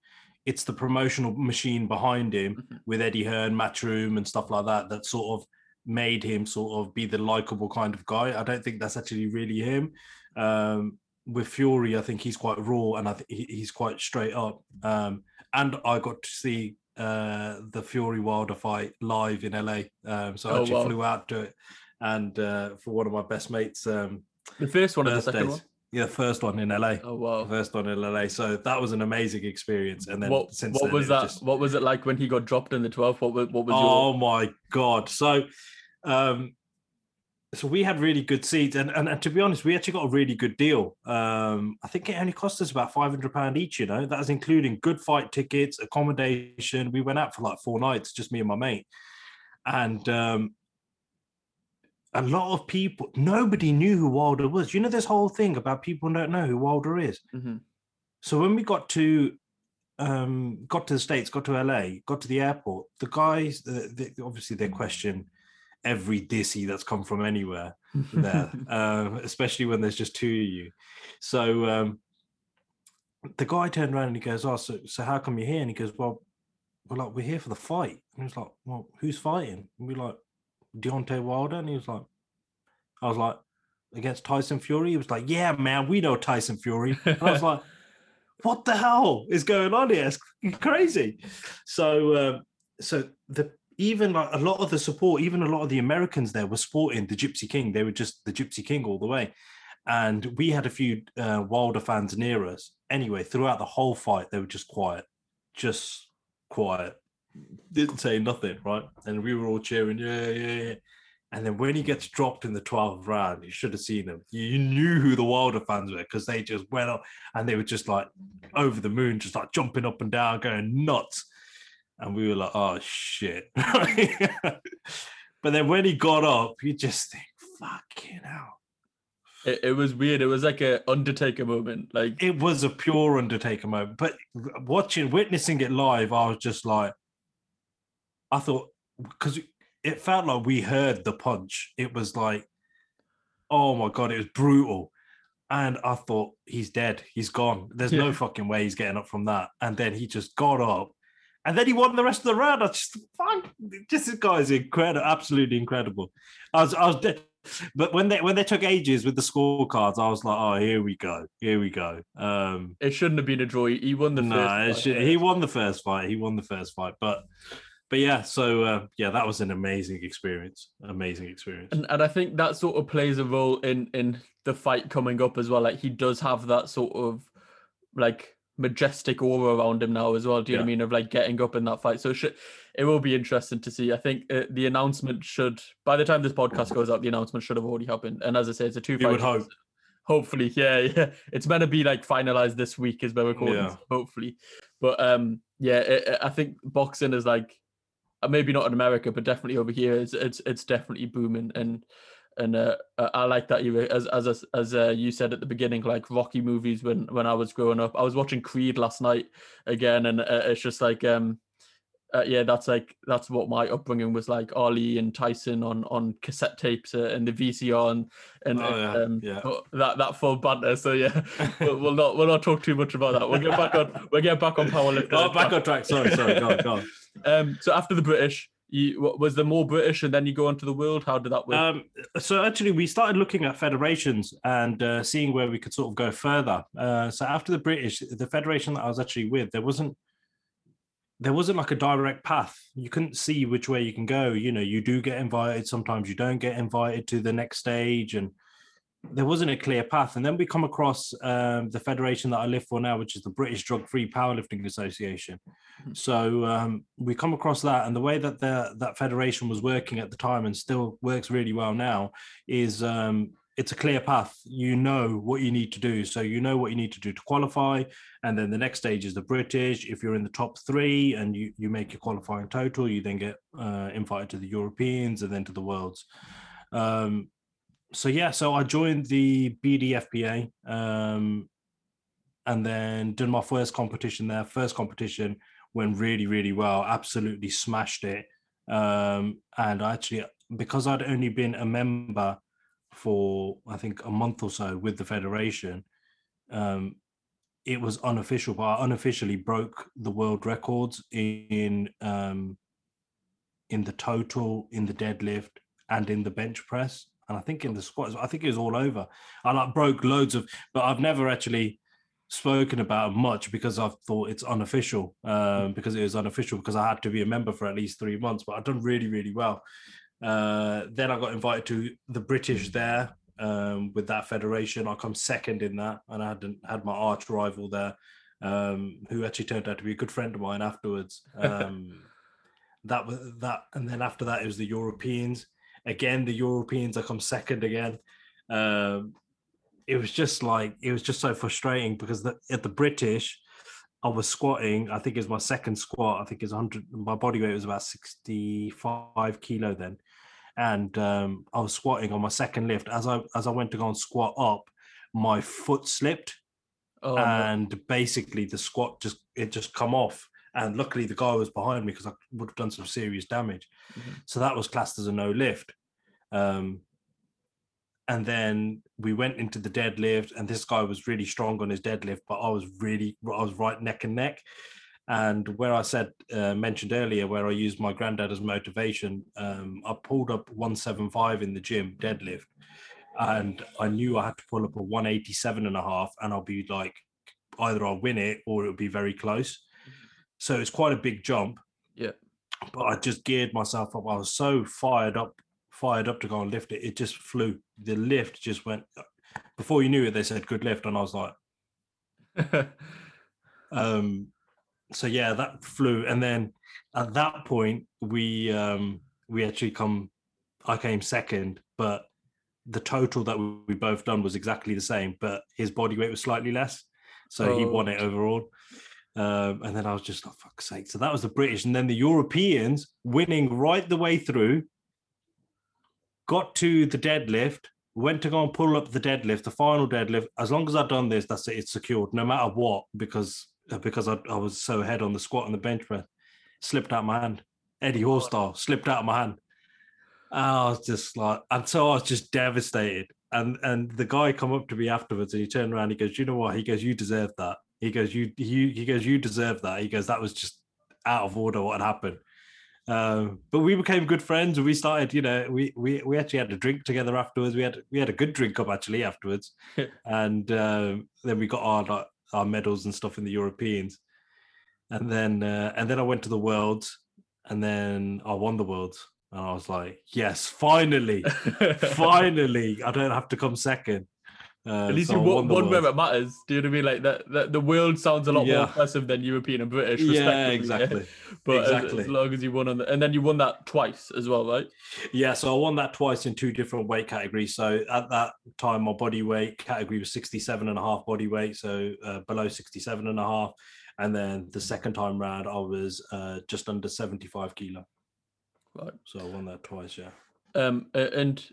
It's the promotional machine behind him Mhm. with Eddie Hearn, Matchroom, and stuff like that that sort of made him sort of be the likable kind of guy. I don't think that's actually really him. Um, with Fury, I think he's quite raw and I think he's quite straight up. Um, and I got to see uh, the Fury Wilder fight live in LA. Um, so I Oh, actually wow. flew out to it, and uh, for one of my best mates' um, the first one or the second one. Yeah, first one in LA. Oh wow. first one in LA. So that was an amazing experience. And then What since what then, was that? just- What was it like when he got dropped in the 12th? What was what was oh your my god so um so we had really good seats and, and and to be honest we actually got a really good deal. Um i think it only cost us about 500 pound each you know? That's including good fight tickets accommodation. We went out for like four nights just me and my mate. And um a lot of people nobody knew who wilder was. You know this whole thing about people don't know who wilder is? Mhm. so when we got to um got to the states, got to LA, got to the airport, the guys, the, the, obviously they question every desi that's come from anywhere there, um, especially when there's just two of you. So um the guy turned around and he goes, "Oh, so, so how come you're here?" And he goes, "Well, we're like we're here for the fight." And he was like, "Well, who's fighting?" And we're like Deontay Wilder, and he was like, "I was like." Against Tyson Fury, he was like, "Yeah, man, we know Tyson Fury." And I was like, what the hell is going on here? It's crazy. So, um, so the even like a lot of the support, even a lot of the Americans there were sporting the Gypsy King. They were just the Gypsy King all the way. And we had a few uh, Wilder fans near us. Anyway, throughout the whole fight, they were just quiet, just quiet. Didn't say nothing, right? And we were all cheering, yeah, yeah, yeah. And then when he gets dropped in the 12th round, you should have seen him. You knew who the Wilder fans were because they just went up and they were just like over the moon, just like jumping up and down, going nuts. And we were like, oh shit. but then when he got up, you just think, fucking hell. It, it was weird. It was like a Undertaker moment. Like It was a pure Undertaker moment. But watching, witnessing it live, I was just like, I thought, because it felt like we heard the punch. It was like, oh my god, it was brutal. And I thought he's dead. He's gone. There's no fucking way he's getting up from that. And then he just got up, and then he won the rest of the round. I just, fuck, just this guy is incredible, absolutely incredible. I was, I was. But when they when they took ages with the scorecards, I was like, oh, here we go, here we go. Um, it shouldn't have been a draw. He won the no, should- fight. he won the first fight. He won the first fight, but but yeah. So uh, yeah, that was an amazing experience. Amazing experience. and and I think that sort of plays a role in in the fight coming up as well. Like he does have that sort of like majestic aura around him now as well. Do you know what I mean? Of like getting up in that fight. So it, should, it will be interesting to see. I think uh, the announcement should by the time this podcast goes out, the announcement should have already happened. And as I say, it's a two. You would hope. Hopefully, yeah, yeah. It's meant to be like finalized this week as we're recording. Yeah. so Hopefully, but um, yeah, it, it- I think boxing is like uh, maybe not in America, but definitely over here, it's it's it's definitely booming, and and uh, I I like that you as as as, uh, you said at the beginning, like Rocky movies when when I was growing up. I was watching Creed last night again, and uh, it's just like um. Uh, yeah, that's like that's what my upbringing was like. Ali and Tyson on on cassette tapes uh, and the VCR and and Oh, yeah, um, yeah. that that full banter. So yeah, we'll, we'll not we'll not talk too much about that. We'll get back on we'll get back on powerlifting. Oh, back on track. Sorry, sorry. Go on, go on. Um, so after the British, you was there more British, and then you go on to the world? How did that work? Um, so actually, we started looking at federations and uh, seeing where we could sort of go further. Uh, so after the British, the federation that I was actually with, there wasn't there wasn't like a direct path. You couldn't see which way you can go. You know, you do get invited. Sometimes you don't get invited to the next stage, and there wasn't a clear path. And then we come across um, the federation that I live for now, which is the British Drug Free Powerlifting Association. Mhm. So um, we come across that, and the way that the, that federation was working at the time and still works really well now is um, it's a clear path. You know what you need to do, so you know what you need to do to qualify, and then the next stage is the British. If you're in the top three and you you make your qualifying total, you then get uh, invited to the Europeans and then to the Worlds. Um, so yeah, so I joined the BDFPA um, and then did my first competition there. First competition went really, really well. Absolutely smashed it. Um, and I actually, because I'd only been a member for I think a month or so with the federation, um, it was unofficial, but I unofficially broke the world records in um, in the total, in the deadlift, and in the bench press. And I think in the squats, I think it was all over. I like broke loads of, but I've never actually spoken about much because I've thought it's unofficial. Um, because it was unofficial because I had to be a member for at least three months, but I've done really, really well. Uh, then I got invited to the British there um, with that federation. I come second in that, and I hadn't had my arch rival there, um, who actually turned out to be a good friend of mine afterwards. Um, that was that, and then after that, it was the Europeans. Again, the Europeans. I come second again. Um, it was just like it was just so frustrating because the, at the British, I was squatting. I think it was my second squat. I think it's 100. My body weight was about 65 kilo then, and um, I was squatting on my second lift. As I as I went to go and squat up, my foot slipped, oh, no. and basically the squat just it just come off. And luckily the guy was behind me because I would have done some serious damage. Mhm. So that was classed as a no lift. Um, and then we went into the deadlift, and this guy was really strong on his deadlift, but I was really I was right neck and neck. And where I said uh, mentioned earlier, where I used my granddad as motivation, um, I pulled up 175 in the gym deadlift, and I knew I had to pull up a 187 and a half, and I'll be like, either I'll win it or it'll be very close. So it's quite a big jump. Yeah. But I just geared myself up. I was so fired up, fired up to go and lift it. It just flew. The lift just went. Before you knew it, they said good lift, and I was like, um, so yeah, that flew. And then at that point, we um we actually come. I came second, but the total that we both done was exactly the same, but his body weight was slightly less, so oh. he won it overall. Um, and then I was just, oh fuck's sake! So that was the British, and then the Europeans winning right the way through. Got to the deadlift, went to go and pull up the deadlift, the final deadlift. As long as I've done this, that's it. It's secured, no matter what, because because I, I was so ahead on the squat and the bench press. Slipped out my hand. Eddie Hall style slipped out of my hand. I was just like, and so I was just devastated. And and the guy come up to me afterwards and he turned around. He goes, "You know what?" He goes, "You deserve that." He goes, "You you he goes, you deserve that." He goes, "That was just out of order what had happened." Um, but we became good friends and we started, you know, we we we actually had a drink together afterwards. We had we had a good drink up actually afterwards, and um, then we got our our medals and stuff in the Europeans, and then uh, and then I went to the Worlds, and then I won the Worlds, and I was like, yes, finally, finally, I don't have to come second. Uh, At least so you won, won where it matters. Do you know what I mean? Like that, that the world sounds a lot yeah. more impressive than European and British. Yeah, exactly. But exactly. As, as, long as you won on the, and then you won that twice as well, right? Yeah, so I won that twice in two different weight categories. So at that time, my body weight category was 67 and a half body weight, so uh, below 67 and a half. And then the second time round, I was uh, just under 75 kilo. Right. So I won that twice, yeah. Um, and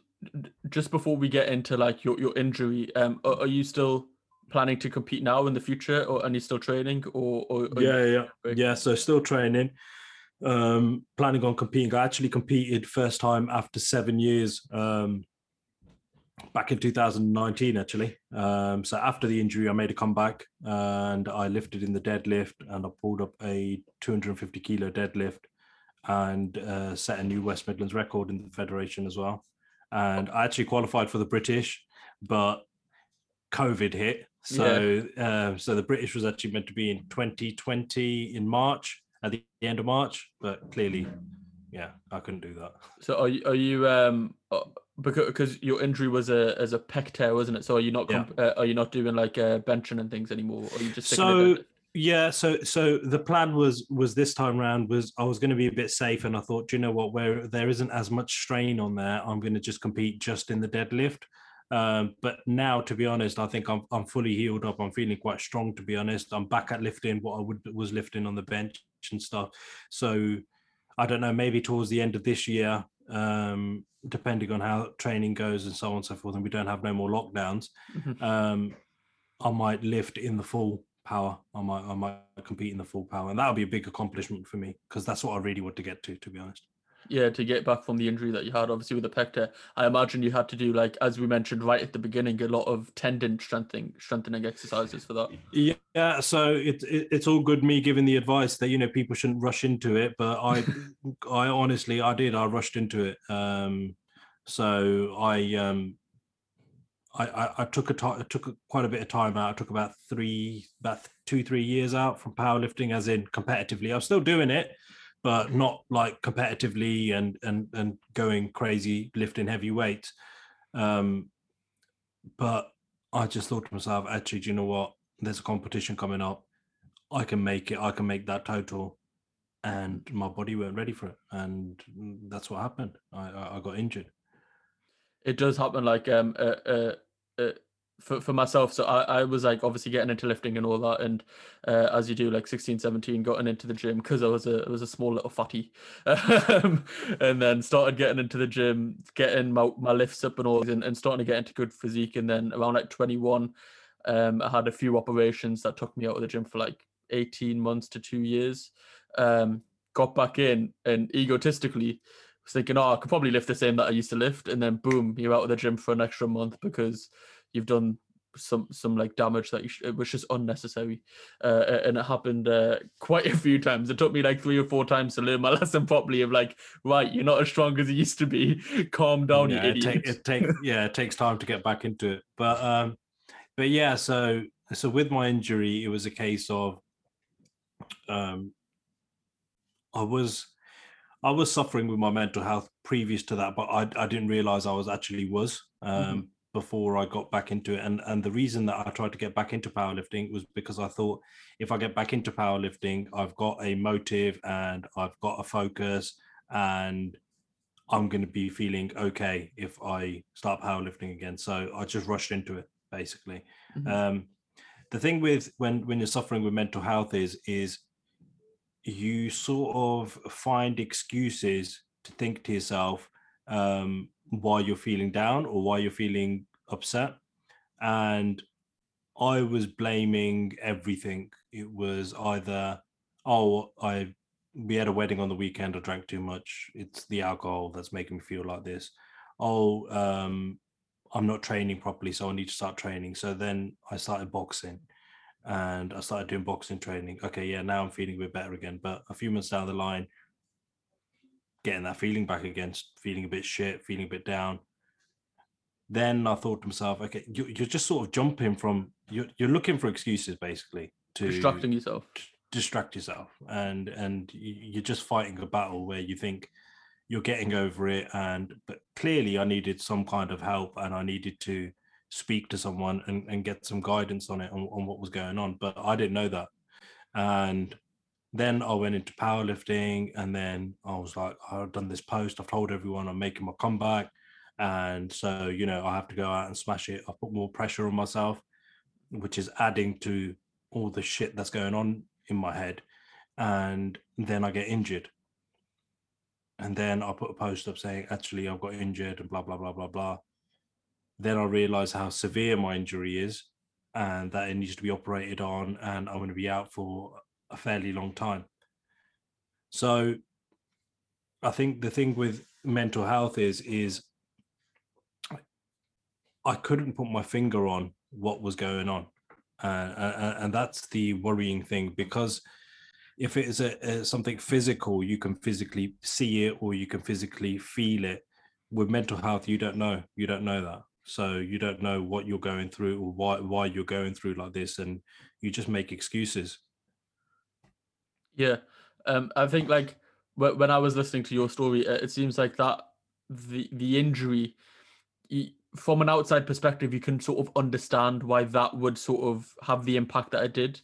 just before we get into like your, your injury, um, are, are you still planning to compete now in the future, or are you still training? Or, or yeah, yeah, yeah. So still training. Um, planning on competing. I actually competed first time after seven years. Um, back in 2019 actually um, so after the injury i made a comeback and i lifted in the deadlift and i pulled up a 250 kilo deadlift and uh, set a new west midlands record in the federation as well and I actually qualified for the British, but COVID hit. So, yeah. uh, so the British was actually meant to be in 2020 in March, at the end of March, but clearly, yeah, I couldn't do that. So, are you, are you um uh, because because your injury was a as a pec tear, wasn't it? So, are you not comp- yeah. uh, are you not doing like uh, benching and things anymore? Or are you just so? Yeah so so the plan was was this time around was i was going to be a bit safe and i thought you know what? Where there isn't as much strain on there. I'm going to just compete just in the deadlift. Um, but now to be honest i think I'm, I'm fully healed up. I'm feeling quite strong to be honest. I'm back at lifting what i would was lifting on the bench and stuff. So i don't know maybe towards the end of this year um, depending on how training goes and so on and so forth and we don't have no more lockdowns mm-hmm. um, i might lift in the full power. I might I might compete in the full power, and that would be a big accomplishment for me because that's what I really want to get to, to be honest. Yeah, to get back from the injury that you had, obviously with the pec tear, I imagine you had to do like as we mentioned right at the beginning, a lot of tendon strengthening strengthening exercises for that. Yeah, so it's it, it's all good me giving the advice that you know people shouldn't rush into it, but I I honestly I did I rushed into it. Um, so I um I, I, I took a t- I took a, quite a bit of time out. I took about three, about two, three years out from powerlifting, as in competitively. I was still doing it, but not like competitively and and and going crazy lifting heavy weights. Um, but I just thought to myself, actually, do you know what? There's a competition coming up. I can make it. I can make that total, and my body weren't ready for it, and that's what happened. I I, I got injured it does happen like um uh, uh, for, for myself so I, I was like obviously getting into lifting and all that and uh, as you do like 16 17 gotten into the gym because i was a I was a small little fatty. Um, and then started getting into the gym getting my, my lifts up and all and, and starting to get into good physique and then around like 21 um, i had a few operations that took me out of the gym for like 18 months to two years um, got back in and egotistically was thinking, oh, I could probably lift the same that I used to lift, and then boom, you're out of the gym for an extra month because you've done some some like damage that you sh- it was just unnecessary, uh, and it happened uh, quite a few times. It took me like three or four times to learn my lesson properly. Of like, right, you're not as strong as you used to be. Calm down, yeah, you idiot. It, take, it take yeah, it takes time to get back into it, but um, but yeah, so so with my injury, it was a case of um, I was I was suffering with my mental health previous to that, but I, I didn't realize I was actually was um, mm-hmm. before I got back into it. And and the reason that I tried to get back into powerlifting was because I thought if I get back into powerlifting, I've got a motive and I've got a focus and I'm going to be feeling okay if I start powerlifting again. So I just rushed into it basically. Mm-hmm. Um, the thing with when when you're suffering with mental health is is you sort of find excuses to think to yourself um, why you're feeling down or why you're feeling upset. And I was blaming everything. It was either, oh, I we had a wedding on the weekend. I drank too much. It's the alcohol that's making me feel like this. Oh, um, I'm not training properly, so I need to start training. So then I started boxing and I started doing boxing training. Okay, yeah, now I'm feeling a bit better again. But a few months down the line, getting that feeling back again, feeling a bit shit, feeling a bit down. Then I thought to myself, okay, you, are just sort of jumping from you're you're looking for excuses basically to distracting yourself, distract yourself, and and you're just fighting a battle where you think you're getting over it, and but clearly I needed some kind of help, and I needed to speak to someone and, and get some guidance on it on, on what was going on, but I didn't know that, and then I went into powerlifting, and then I was like, I've done this post. I've told everyone I'm making my comeback, and so you know I have to go out and smash it. I put more pressure on myself, which is adding to all the shit that's going on in my head, and then I get injured, and then I put a post up saying actually I've got injured and blah blah blah blah blah. Then I realize how severe my injury is, and that it needs to be operated on, and I'm going to be out for a fairly long time. So I think the thing with mental health is is I couldn't put my finger on what was going on, uh, and that's the worrying thing because if it is a, a, something physical, you can physically see it or you can physically feel it. With mental health, you don't know. You don't know that, so you don't know what you're going through or why why you're going through like this, and you just make excuses. Yeah, um, I think like when I was listening to your story, it seems like that the the injury, from an outside perspective, you can sort of understand why that would sort of have the impact that it did,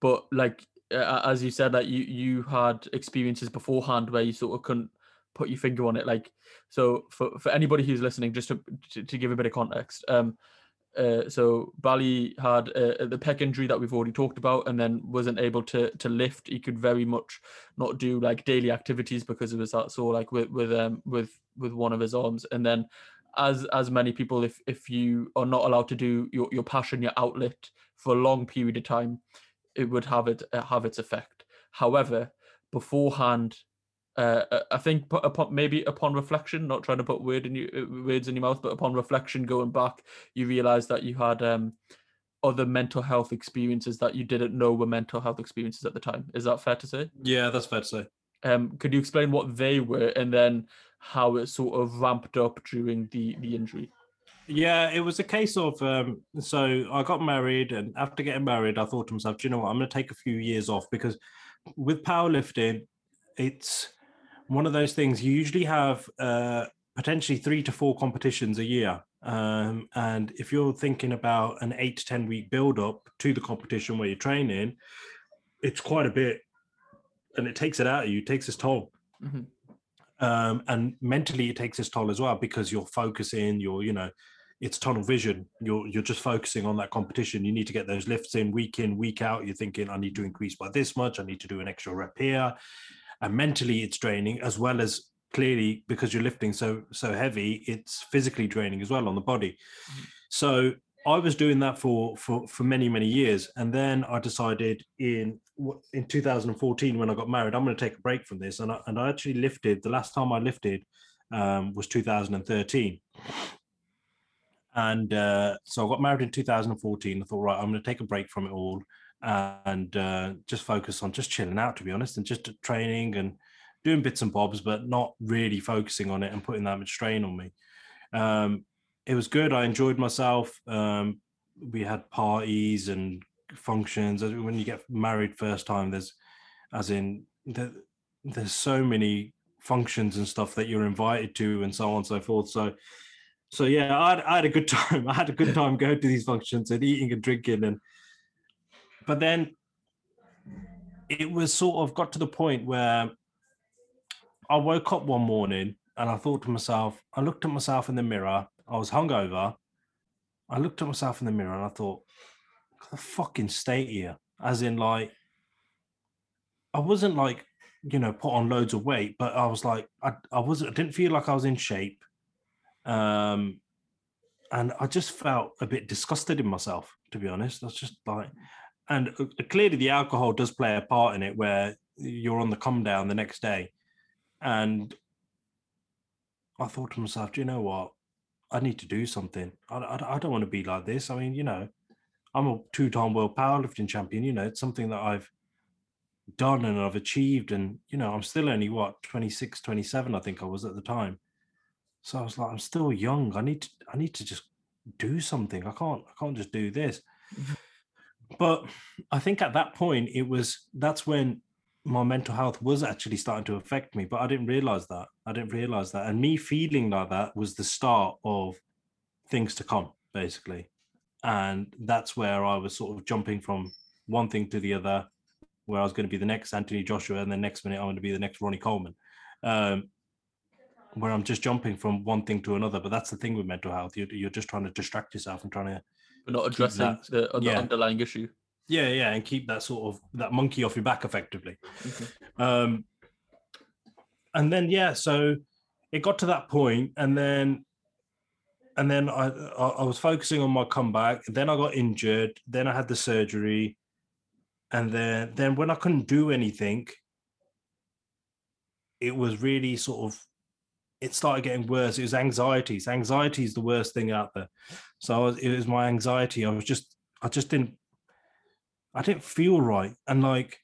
but like as you said, like you you had experiences beforehand where you sort of couldn't put your finger on it. Like so, for for anybody who's listening, just to to, to give a bit of context, um, uh, so Bally had uh, the pec injury that we've already talked about, and then wasn't able to to lift. He could very much not do like daily activities because it was that so like with with um with with one of his arms. And then, as as many people, if if you are not allowed to do your your passion, your outlet for a long period of time, it would have it uh, have its effect. However, beforehand, uh, uh, I think upon maybe upon reflection, not trying to put word in your, uh, words in your mouth, but upon reflection, going back, you realize that you had um, other mental health experiences that you didn't know were mental health experiences at the time. Is that fair to say? Yeah, that's fair to say. Um, could you explain what they were and then how it sort of ramped up during the the injury? Yeah, it was a case of um, so I got married, and after getting married, I thought to myself, do you know what, I'm going to take a few years off because with powerlifting, it's one of those things you usually have uh, potentially three to four competitions a year. Um, and if you're thinking about an eight to 10 week build up to the competition where you're training, it's quite a bit and it takes it out of you, it takes its toll. Mm-hmm. Um, and mentally it takes its toll as well because you're focusing, you're, you know, it's tunnel vision. You're you're just focusing on that competition. You need to get those lifts in week in, week out. You're thinking, I need to increase by this much, I need to do an extra rep here and mentally it's draining as well as clearly because you're lifting so so heavy it's physically draining as well on the body. Mm-hmm. so i was doing that for for for many many years and then i decided in in 2014 when i got married i'm going to take a break from this and I, and I actually lifted the last time i lifted um, was 2013 and uh, so i got married in 2014 i thought right i'm going to take a break from it all and uh, just focus on just chilling out, to be honest, and just training and doing bits and bobs, but not really focusing on it and putting that much strain on me. Um, it was good. I enjoyed myself. Um, we had parties and functions. When you get married first time, there's, as in, the, there's so many functions and stuff that you're invited to, and so on and so forth. So, so yeah, I had, I had a good time. I had a good time going to these functions and eating and drinking and but then it was sort of got to the point where I woke up one morning and I thought to myself, I looked at myself in the mirror. I was hungover. I looked at myself in the mirror and I thought, the fucking state here. As in, like, I wasn't like, you know, put on loads of weight, but I was like, I, I wasn't, I didn't feel like I was in shape. Um, and I just felt a bit disgusted in myself, to be honest. I was just like, and uh, clearly the alcohol does play a part in it where you're on the come down the next day. And I thought to myself, do you know what? I need to do something. I, I, I don't want to be like this. I mean, you know, I'm a two time world powerlifting champion. You know, it's something that I've done and I've achieved. And, you know, I'm still only what, 26, 27, I think I was at the time. So I was like, I'm still young. I need to, I need to just do something. I can't, I can't just do this. But I think at that point, it was, that's when my mental health was actually starting to affect me, but I didn't realize that. I didn't realize that. And me feeling like that was the start of things to come, basically. And that's where I was sort of jumping from one thing to the other, where I was going to be the next Anthony Joshua, and the next minute I'm going to be the next Ronnie Coleman. Um, where I'm just jumping from one thing to another. But that's the thing with mental health. You're, you're just trying to distract yourself and trying to. But not addressing the, the yeah. underlying issue. Yeah, yeah, and keep that sort of that monkey off your back effectively. Mm-hmm. Um, and then yeah, so it got to that point, and then and then I I was focusing on my comeback. Then I got injured. Then I had the surgery, and then then when I couldn't do anything, it was really sort of it started getting worse. It was anxieties. Anxiety is the worst thing out there. So was, it was my anxiety. I was just I just didn't I didn't feel right. And like,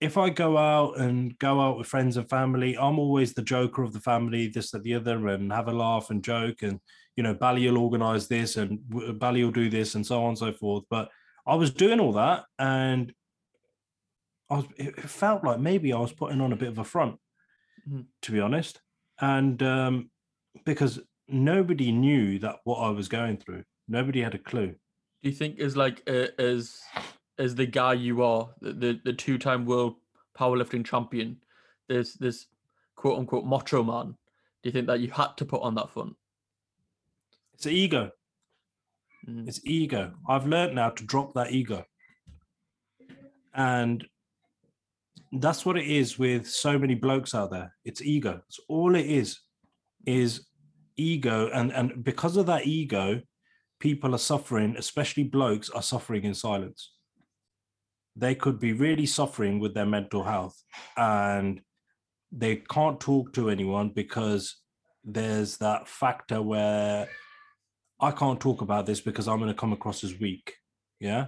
if I go out and go out with friends and family, I'm always the joker of the family, this, that, the other, and have a laugh and joke. And, you know, Bally will organize this and Bally will do this and so on and so forth. But I was doing all that and I was, it felt like maybe I was putting on a bit of a front, mm-hmm. to be honest. And um, because nobody knew that what I was going through, nobody had a clue. Do you think is like uh, as as the guy you are, the the, the two time world powerlifting champion, this this quote unquote macho man, do you think that you had to put on that front? It's ego. Mm. It's ego. I've learned now to drop that ego. And that's what it is with so many blokes out there. It's ego. It's all it is, is ego. And and because of that ego, people are suffering, especially blokes are suffering in silence they could be really suffering with their mental health and they can't talk to anyone because there's that factor where I can't talk about this because I'm going to come across as weak. Yeah.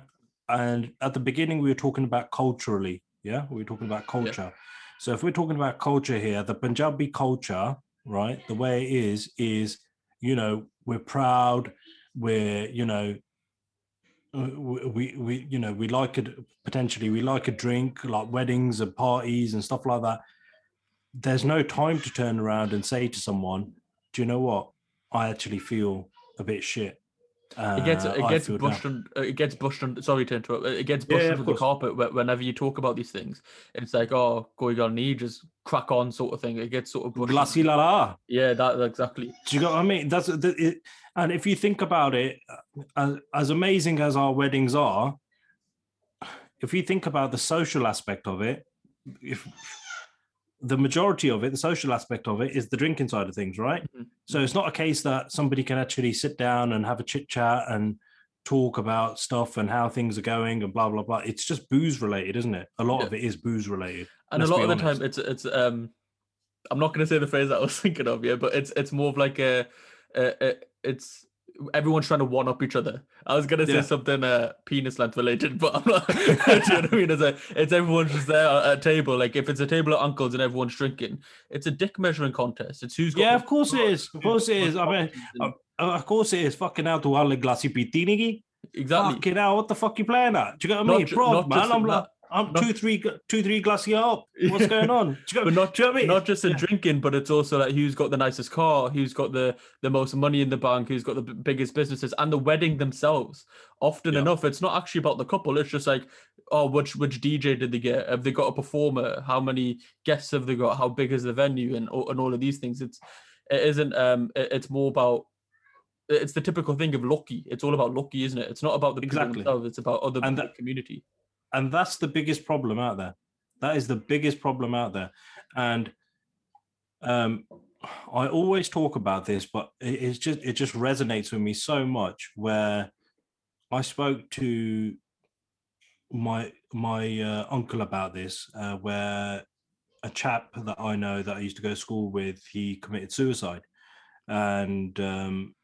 And at the beginning, we were talking about culturally. Yeah. We were talking about culture. Yeah. So if we're talking about culture here, the Punjabi culture, right, the way it is, is, you know, we're proud, we're, you know, uh, we we you know we like it potentially we like a drink like weddings and parties and stuff like that. There's no time to turn around and say to someone do you know what? I actually feel a bit shit uh, it gets it gets bushed on, it gets bushed on, sorry to interrupt it gets bushed yeah, under the carpet whenever you talk about these things. It's like oh going on knee just crack on sort of thing. It gets sort of bushed glassy la la. Yeah that exactly. Do you know what i mean? That's it, and if you think about it, as, as amazing as our weddings are, if you think about the social aspect of it, if the majority of it, the social aspect of it, is the drinking side of things, right? Mm-hmm. So it's not a case that somebody can actually sit down and have a chit chat and talk about stuff and how things are going and blah blah blah. It's just booze related, isn't it? A lot yeah. of it is booze related. And a lot of the time, it's it's um, I'm not going to say the phrase that I was thinking of, yeah, but it's it's more of like a, a, a it's everyone's trying to one up each other. I was gonna say yeah. something uh, penis length related, but I'm not. do you know what I mean? It's, a, it's everyone's just there at a table. Like if it's a table of uncles and everyone's drinking, it's a dick measuring contest. It's who's got. Yeah, of course it is. Of course it is. I mean, uh, of course it is. Fucking out to all the glassy pitini. Exactly. Fucking hell, what the fuck you playing at? Do you get what I mean? Bro, man, I'm like. I'm not, two, three, two, three glasses up. What's going on? You but not, you know I mean? not just in yeah. drinking, but it's also like who's got the nicest car, who's got the the most money in the bank, who's got the b- biggest businesses, and the wedding themselves. Often yeah. enough, it's not actually about the couple. It's just like oh, which which DJ did they get? Have they got a performer? How many guests have they got? How big is the venue? And and all of these things. It's it isn't. Um, it, it's more about. It's the typical thing of lucky. It's all about lucky, isn't it? It's not about the people Exactly. themselves. It's about other And that- the community. And that's the biggest problem out there. That is the biggest problem out there. And um i always talk about this but it, it's just it just resonates with me so much where i spoke to my my uh, uncle about this uh, where a chap that i know that i used to go to school with he committed suicide. And um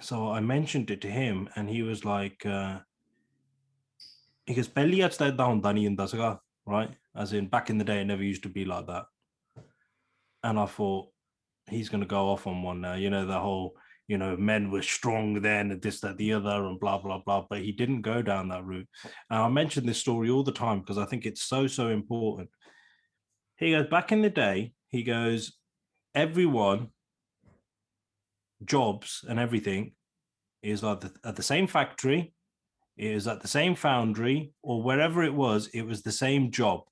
so i mentioned it to him and he was like uh he goes, ਪਹਿਲੀ ਅੱਜ ਤਾਂ ਏਦਾਂ ਹੁੰਦਾ ਨਹੀਂ ਹੁੰਦਾ ਸੀਗਾ, right? As in back in the day, it never used to be like that. And I thought, he's going to go off on one now. You know, the whole, you know, men were strong then and this, that, the other, and blah, blah, blah. But he didn't go down that route. And I mention this story all the time because I think it's so, so important. He goes, back in the day, he goes, everyone, jobs and everything is at the, at the same factory it was at the same foundry or wherever it was, it was the same job.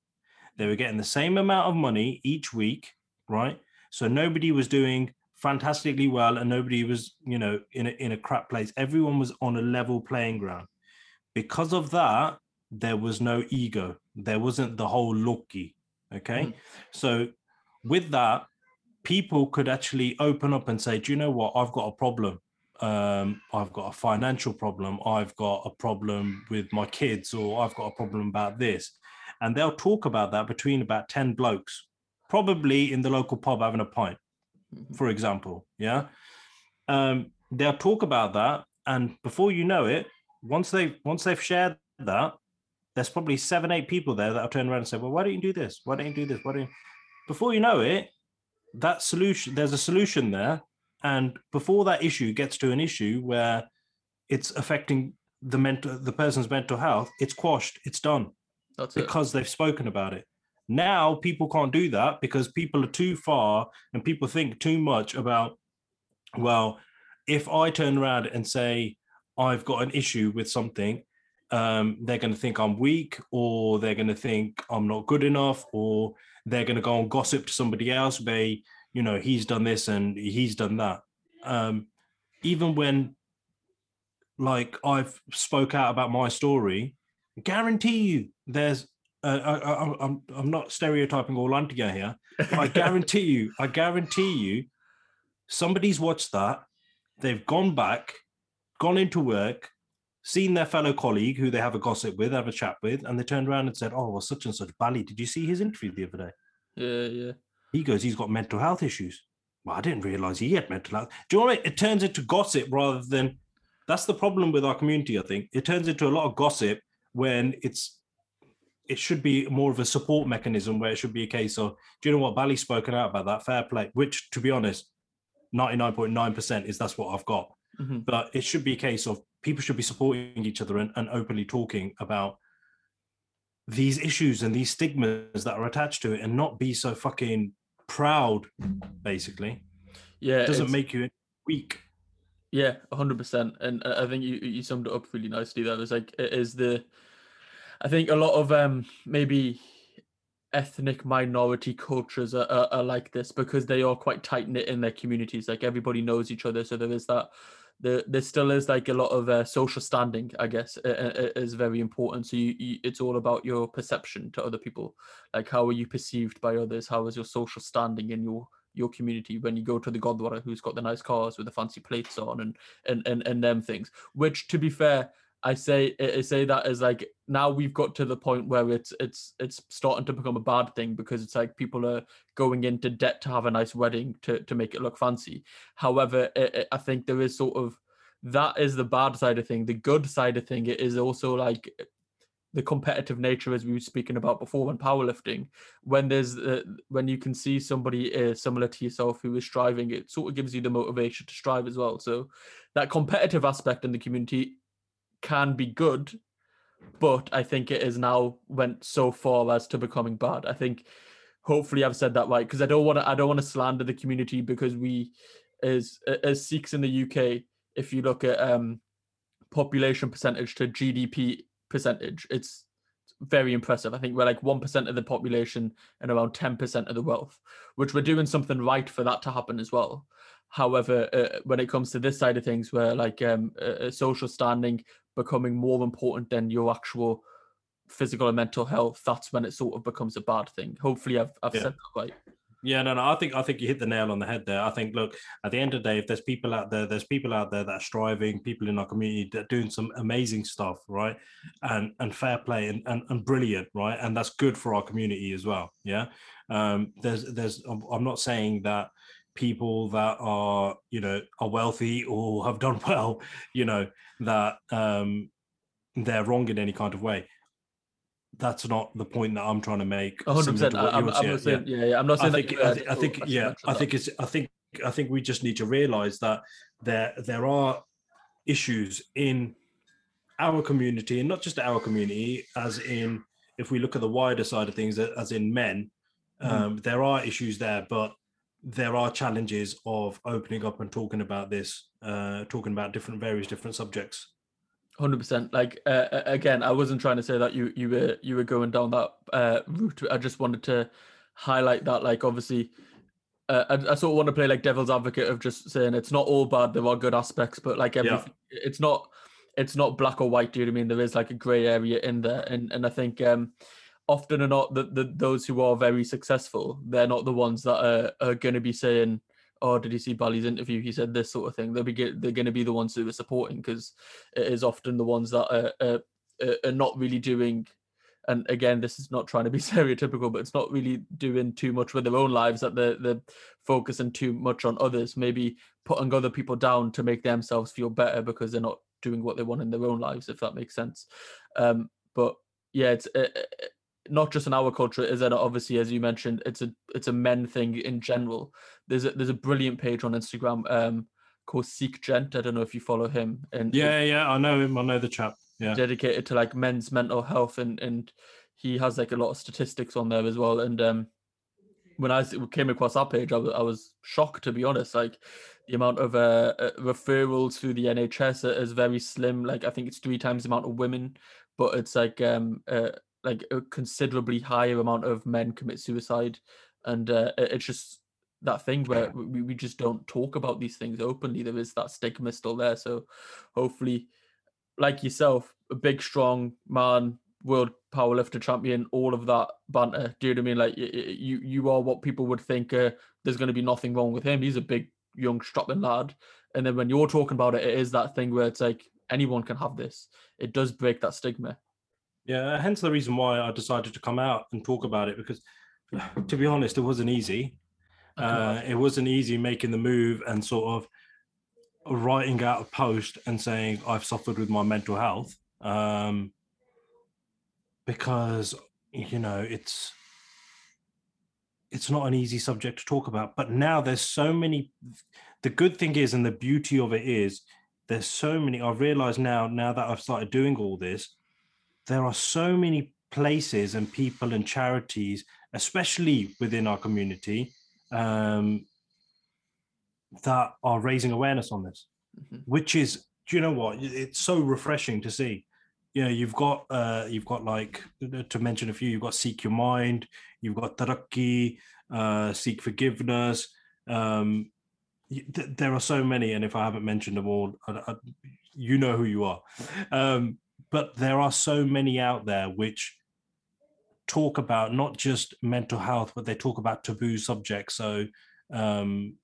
They were getting the same amount of money each week, right? So nobody was doing fantastically well and nobody was, you know, in a, in a crap place. Everyone was on a level playing ground. Because of that, there was no ego. There wasn't the whole lucky. Okay. Mm. So with that, people could actually open up and say, do you know what? I've got a problem um, I've got a financial problem, I've got a problem with my kids, or I've got a problem about this. And they'll talk about that between about 10 blokes, probably in the local pub having a pint, Mhm. for example. Yeah. Um, they'll talk about that. And before you know it, once they once they've shared that, there's probably seven, eight people there that'll turn around and say, Well, why don't you do this? Why don't you do this? Why don't you before you know it, that solution, there's a solution there and before that issue gets to an issue where it's affecting the mental the person's mental health it's quashed it's done That's it. because they've spoken about it now people can't do that because people are too far and people think too much about well if i turn around and say i've got an issue with something um, they're going to think i'm weak or they're going to think i'm not good enough or they're going to go and gossip to somebody else they you know he's done this and he's done that. Um even when like i've spoke out about my story guarantee you there's uh, I, I, i'm i'm not stereotyping all Lantiga here i guarantee you i guarantee you somebody's watched that they've gone back gone into work seen their fellow colleague who they have a gossip with have a chat with and they turned around and said oh well such and such bally. Did you see his interview the other day? Yeah, yeah. He goes, he's got mental health issues. Well, I didn't realize he had mental health. Do you know what? I mean? It turns into gossip rather than that's the problem with our community. I think it turns into a lot of gossip when it's it should be more of a support mechanism where it should be a case of, do you know what? Bally's spoken out about that fair play, which to be honest, 99.9% is that's what I've got. Mhm. But it should be a case of people should be supporting each other and, and openly talking about these issues and these stigmas that are attached to it and not be so fucking proud, basically. Yeah, It doesn't make you weak. Yeah, hundred percent. And I I think you you summed it up really nicely. That was like it is the, I think a lot of um maybe ethnic minority cultures are, are, are like this because they are quite tight knit in their communities. Like everybody knows each other, so there is that. There, there still is like a lot of uh, social standing, I guess, is very important. So you, you, it's all about your perception to other people. Like how are you perceived by others? How is your social standing in your your community when you go to the gurdwara who's got the nice cars with the fancy plates on and and and, and them things. Which to be fair, I say I say that as like now we've got to the point where it's it's it's starting to become a bad thing because it's like people are going into debt to have a nice wedding to to make it look fancy. However, I, I- I think there is sort of that is the bad side of thing. The good side of thing it is also like the competitive nature as we were speaking about before when powerlifting when there's uh, when you can see somebody uh, similar to yourself who is striving it sort of gives you the motivation to strive as well so that competitive aspect in the community can be good but i think it is now went so far as to becoming bad i think hopefully i've said that right because i don't want to i don't want to slander the community because we as as sikhs in the uk if you look at um population percentage to gdp percentage it's very impressive. I think we're like 1% of the population and around 10% of the wealth, which we're doing something right for that to happen as well. However, uh, when it comes to this side of things, where like um, a social standing becoming more important than your actual physical and mental health, that's when it sort of becomes a bad thing. Hopefully, I've, I've yeah. said that right. Yeah, no, no. I think I think you hit the nail on the head there. I think, look, at the end of the day, if there's people out there, there's people out there that are striving, people in our community that are doing some amazing stuff, right? And and fair play and, and, and brilliant, right? And that's good for our community as well. Yeah. Um, there's there's I'm not saying that people that are you know are wealthy or have done well, you know, that um they're wrong in any kind of way that's not the point that I'm trying to make. 100. percent I'm, I'm not saying, yeah. yeah, I'm not saying. I think, I think, I think yeah, I think it's, I think, I think we just need to realize that there, there are issues in our community, and not just our community, as in if we look at the wider side of things, as in men, mm-hmm. um, there are issues there, but there are challenges of opening up and talking about this, uh, talking about different various different subjects. Hundred percent. Like uh, again, I wasn't trying to say that you you were you were going down that uh, route. I just wanted to highlight that. Like obviously, uh, I, I, sort of want to play like devil's advocate of just saying it's not all bad. There are good aspects, but like everything, yeah. it's not it's not black or white. Do you know what I mean? There is like a grey area in there, and and I think um, often are not, the, the those who are very successful, they're not the ones that are, are going to be saying oh, did you see Bally's interview? He said this sort of thing. They'll be they're going to be the ones who are supporting because it is often the ones that are, are, are not really doing. And again, this is not trying to be stereotypical, but it's not really doing too much with their own lives. That they're, they're focusing too much on others, maybe putting other people down to make themselves feel better because they're not doing what they want in their own lives, if that makes sense. Um, but yeah, it's uh, not just in our culture is that obviously as you mentioned it's a it's a men thing in general. There's a there's a brilliant page on instagram um called seek gent. I don't know if you follow him. And yeah yeah i know him i know the chap yeah. dedicated to like men's mental health and and he has like a lot of statistics on there as well. And um when i came across that page i was, I was shocked to be honest. Like the amount of uh, uh referrals through the nhs is very slim. Like i think it's three times the amount of women but it's like um uh, like a considerably higher amount of men commit suicide, and uh, it's just that thing where we, we just don't talk about these things openly. There is that stigma still there. So hopefully, like yourself, a big, strong man, world powerlifter champion, all of that banter. Do you know what I mean? Like you, you are what people would think. Uh, there's going to be nothing wrong with him. He's a big, young, strapping lad. And then when you're talking about it, it is that thing where it's like anyone can have this. It does break that stigma. Yeah, hence the reason why I decided to come out and talk about it because, to be honest, it wasn't easy. Uh, it wasn't easy making the move and sort of writing out a post and saying I've suffered with my mental health um, because you know it's it's not an easy subject to talk about. But now there's so many. The good thing is, and the beauty of it is, there's so many. I've realized now, now that I've started doing all this, there are so many places and people and charities, especially within our community, um, that are raising awareness on this, mm-hmm. which is, do you know what? It's so refreshing to see. You know, you've got, uh, you've got like to mention a few. You've got Sikh Your Mind, you've got Taraki, uh, Seek Forgiveness. Um, th- there are so many, and if I haven't mentioned them all, I, I, you know who you are. Um, but there are so many out there which talk about not just mental health, but they talk about taboo subjects. So um,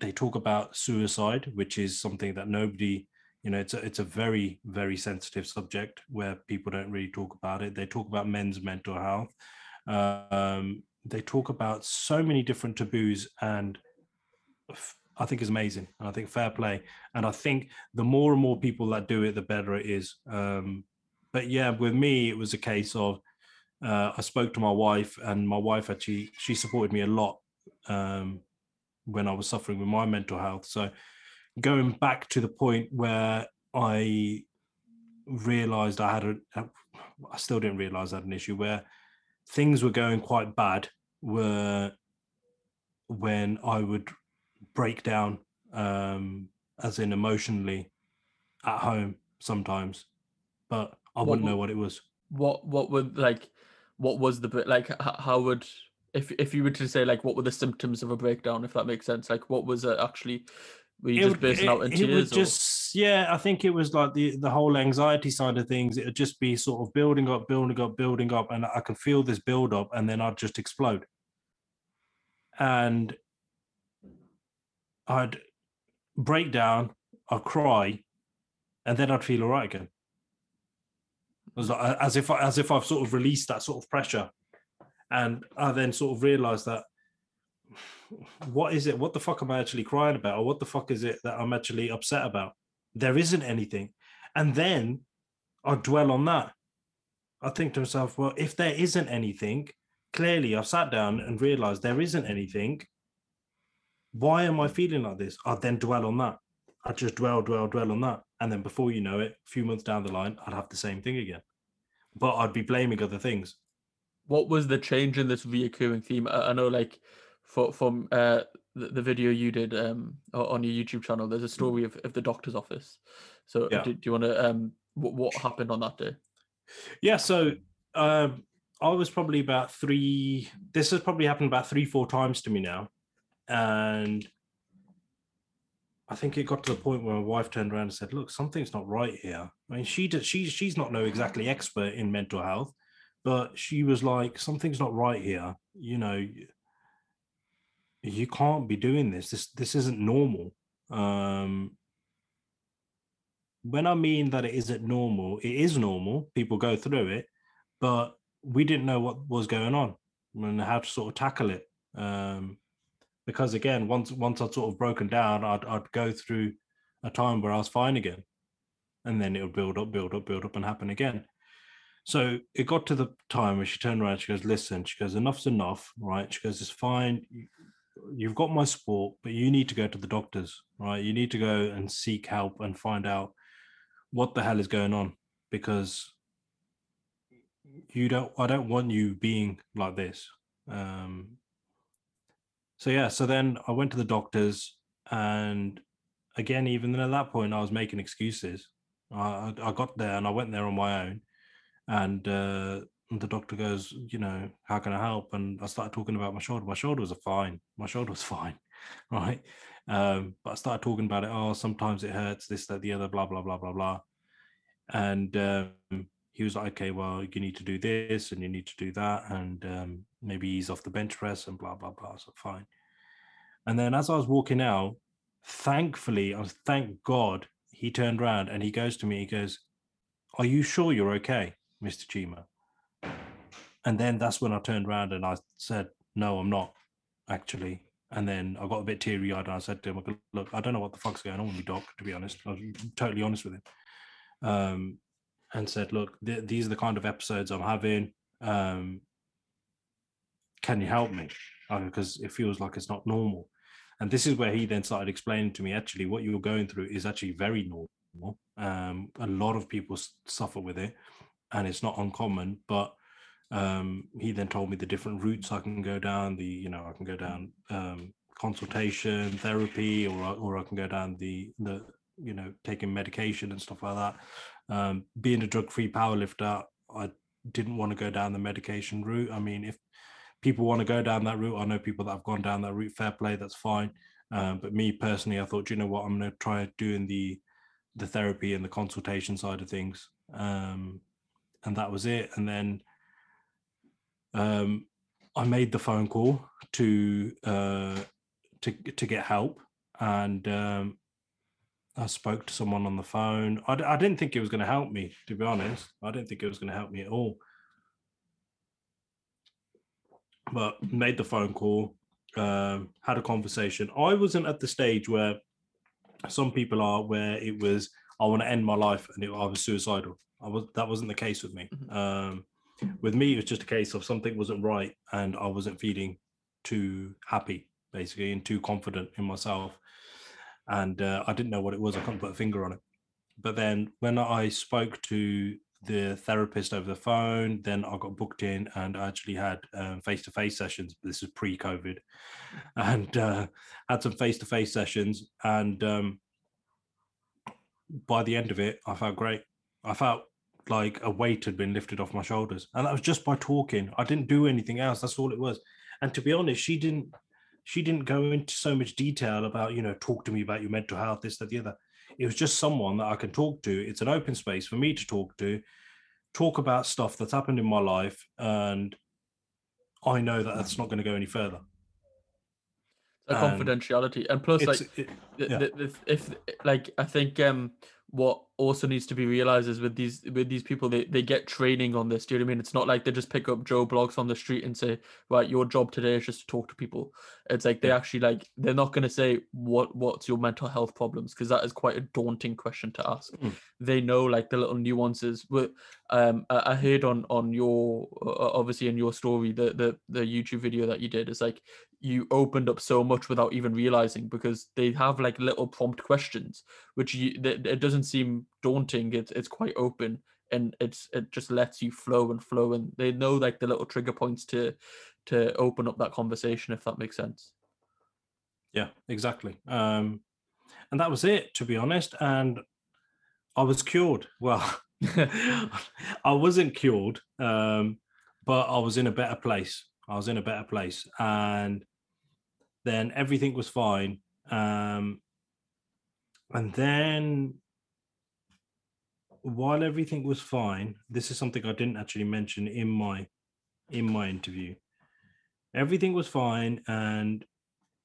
they talk about suicide, which is something that nobody, you know, it's a, it's a very, very sensitive subject where people don't really talk about it. They talk about men's mental health. Um, they talk about so many different taboos and I think is amazing. And I think fair play. And I think the more and more people that do it, the better it is. Um, but yeah, with me, it was a case of uh, I spoke to my wife, and my wife actually she supported me a lot um, when I was suffering with my mental health. So going back to the point where I realized I had a, I still didn't realize I had an issue where things were going quite bad. Were when I would break down um as in emotionally at home sometimes but i what, wouldn't know what it was. what what would like what was the like how would if if you were to say like what were the symptoms of a breakdown if that makes sense like what was it actually? Were you It just bursting out in it, tears or- just yeah i think it was like the the whole anxiety side of things it would just be sort of building up building up building up and i can feel this build up and then i'd just explode. And i'd break down i'd cry and then i'd feel all right again it was like, as if as if i've sort of released that sort of pressure and i then sort of realized that what is it? What the fuck am I actually crying about? Or what the fuck is it that I'm actually upset about? There isn't anything. And then I dwell on that. I think to myself, well, if there isn't anything, clearly I've sat down and realized there isn't anything. Why am I feeling like this? I'd then dwell on that. I'd just dwell, dwell, dwell on that. And then before you know it, a few months down the line, I'd have the same thing again. But I'd be blaming other things. what was the change in this reoccurring theme? I, I know, like, for, from uh, the, the video you did um, on your YouTube channel, there's a story of, of the doctor's office. So, Yeah. do, do you want to um, what, what happened on that day? Yeah, so um, I was probably about three. This has probably happened about three, four times to me now, and I think it got to the point where my wife turned around and said, "Look, something's not right here." I mean, she does. She's she's not no exactly expert in mental health, but she was like, "Something's not right here." You know, you can't be doing this. This this isn't normal. Um, when I mean that it isn't normal, it is normal. People go through it, but we didn't know what was going on and how to sort of tackle it. Um, because again, once once I'd sort of broken down, I'd I'd go through a time where I was fine again, and then it would build up, build up, build up, and happen again. So it got to the time where she turned around. She goes, "Listen," she goes, "Enough's enough, right?" She goes, "It's fine. You- You've got my support, but you need to go to the doctors, right? You need to go and seek help and find out what the hell is going on because you don't i don't want you being like this um so yeah so then i went to the doctors and again even then at that point i was making excuses. I i got there and i went there on my own and uh the doctor goes you know how can i help? And i started talking about my shoulder. My shoulder was fine. My shoulder was fine right? Um but i started talking about it. Oh sometimes it hurts this that the other blah blah blah blah blah. And um, he was like, okay, well, you need to do this and you need to do that, and um, maybe ease off the bench press and blah blah blah. So fine. And then as I was walking out, thankfully, I was thank God he turned around and he goes to me. He goes, "Are you sure you're okay, Mister Cheema?" And then that's when I turned around and I said, "No, I'm not actually." And then I got a bit teary eyed and I said to him, "Look, I don't know what the fuck's going on with me, doc. To be honest, I was totally honest with him." um, and said, "Look, th- these are the kind of episodes I'm having. Um, can you help me? Because it feels like it's not normal." And this is where he then started explaining to me, actually, what you're going through is actually very normal. Um, a lot of people suffer with it, and it's not uncommon. But um, he then told me the different routes I can go down. The you know I can go down um, consultation, therapy, or or I can go down the the you know taking medication and stuff like that. Um, being a drug-free powerlifter, I didn't want to go down the medication route. I mean, if people want to go down that route, I know people that have gone down that route. Fair play, that's fine. Um, but me personally, I thought, "Do you know what, I'm going to try doing the the therapy and the consultation side of things, um, and that was it. And then um, I made the phone call to uh, to to get help, and um, I spoke to someone on the phone. I, d- I didn't think it was going to help me, to be honest. I didn't think it was going to help me at all. But made the phone call, um, had a conversation. I wasn't at the stage where some people are, where it was I want to end my life and it, I was suicidal. I was that wasn't the case with me. Mhm. Um, with me, it was just a case of something wasn't right and I wasn't feeling too happy, basically, and too confident in myself and uh, I didn't know what it was. I couldn't put a finger on it. But then when I spoke to the therapist over the phone, then I got booked in and I actually had face to face sessions. This is pre COVID, and uh, had some face to face sessions. And um, by the end of it, I felt great. I felt like a weight had been lifted off my shoulders, and that was just by talking. I didn't do anything else. That's all it was. And to be honest, she didn't she didn't go into so much detail about you know talk to me about your mental health, this that the other. It was just someone that I can talk to. It's an open space for me to talk to, talk about stuff that's happened in my life, and I know that that's not going to go any further. And confidentiality, and plus, like, it, yeah. the, the, if like I think um what also needs to be realized is with these with these people they, they get training on this. Do you know what I mean? It's not like they just pick up Joe blogs on the street and say, right, your job today is just to talk to people. It's like they actually like they're not gonna say what what's your mental health problems because that is quite a daunting question to ask. Mm. They know like the little nuances. But um I, I heard on on your uh, obviously in your story the the the YouTube video that you did is like you opened up so much without even realizing because they have like little prompt questions which you it doesn't seem daunting it's it's quite open and it's it just lets you flow and flow and they know like the little trigger points to to open up that conversation if that makes sense Yeah, exactly. Um, and that was it, to be honest. And I was cured. Well, I wasn't cured, um, but I was in a better place. I was in a better place, and then everything was fine. Um, and then, while everything was fine, this is something I didn't actually mention in my in my interview. Everything was fine, and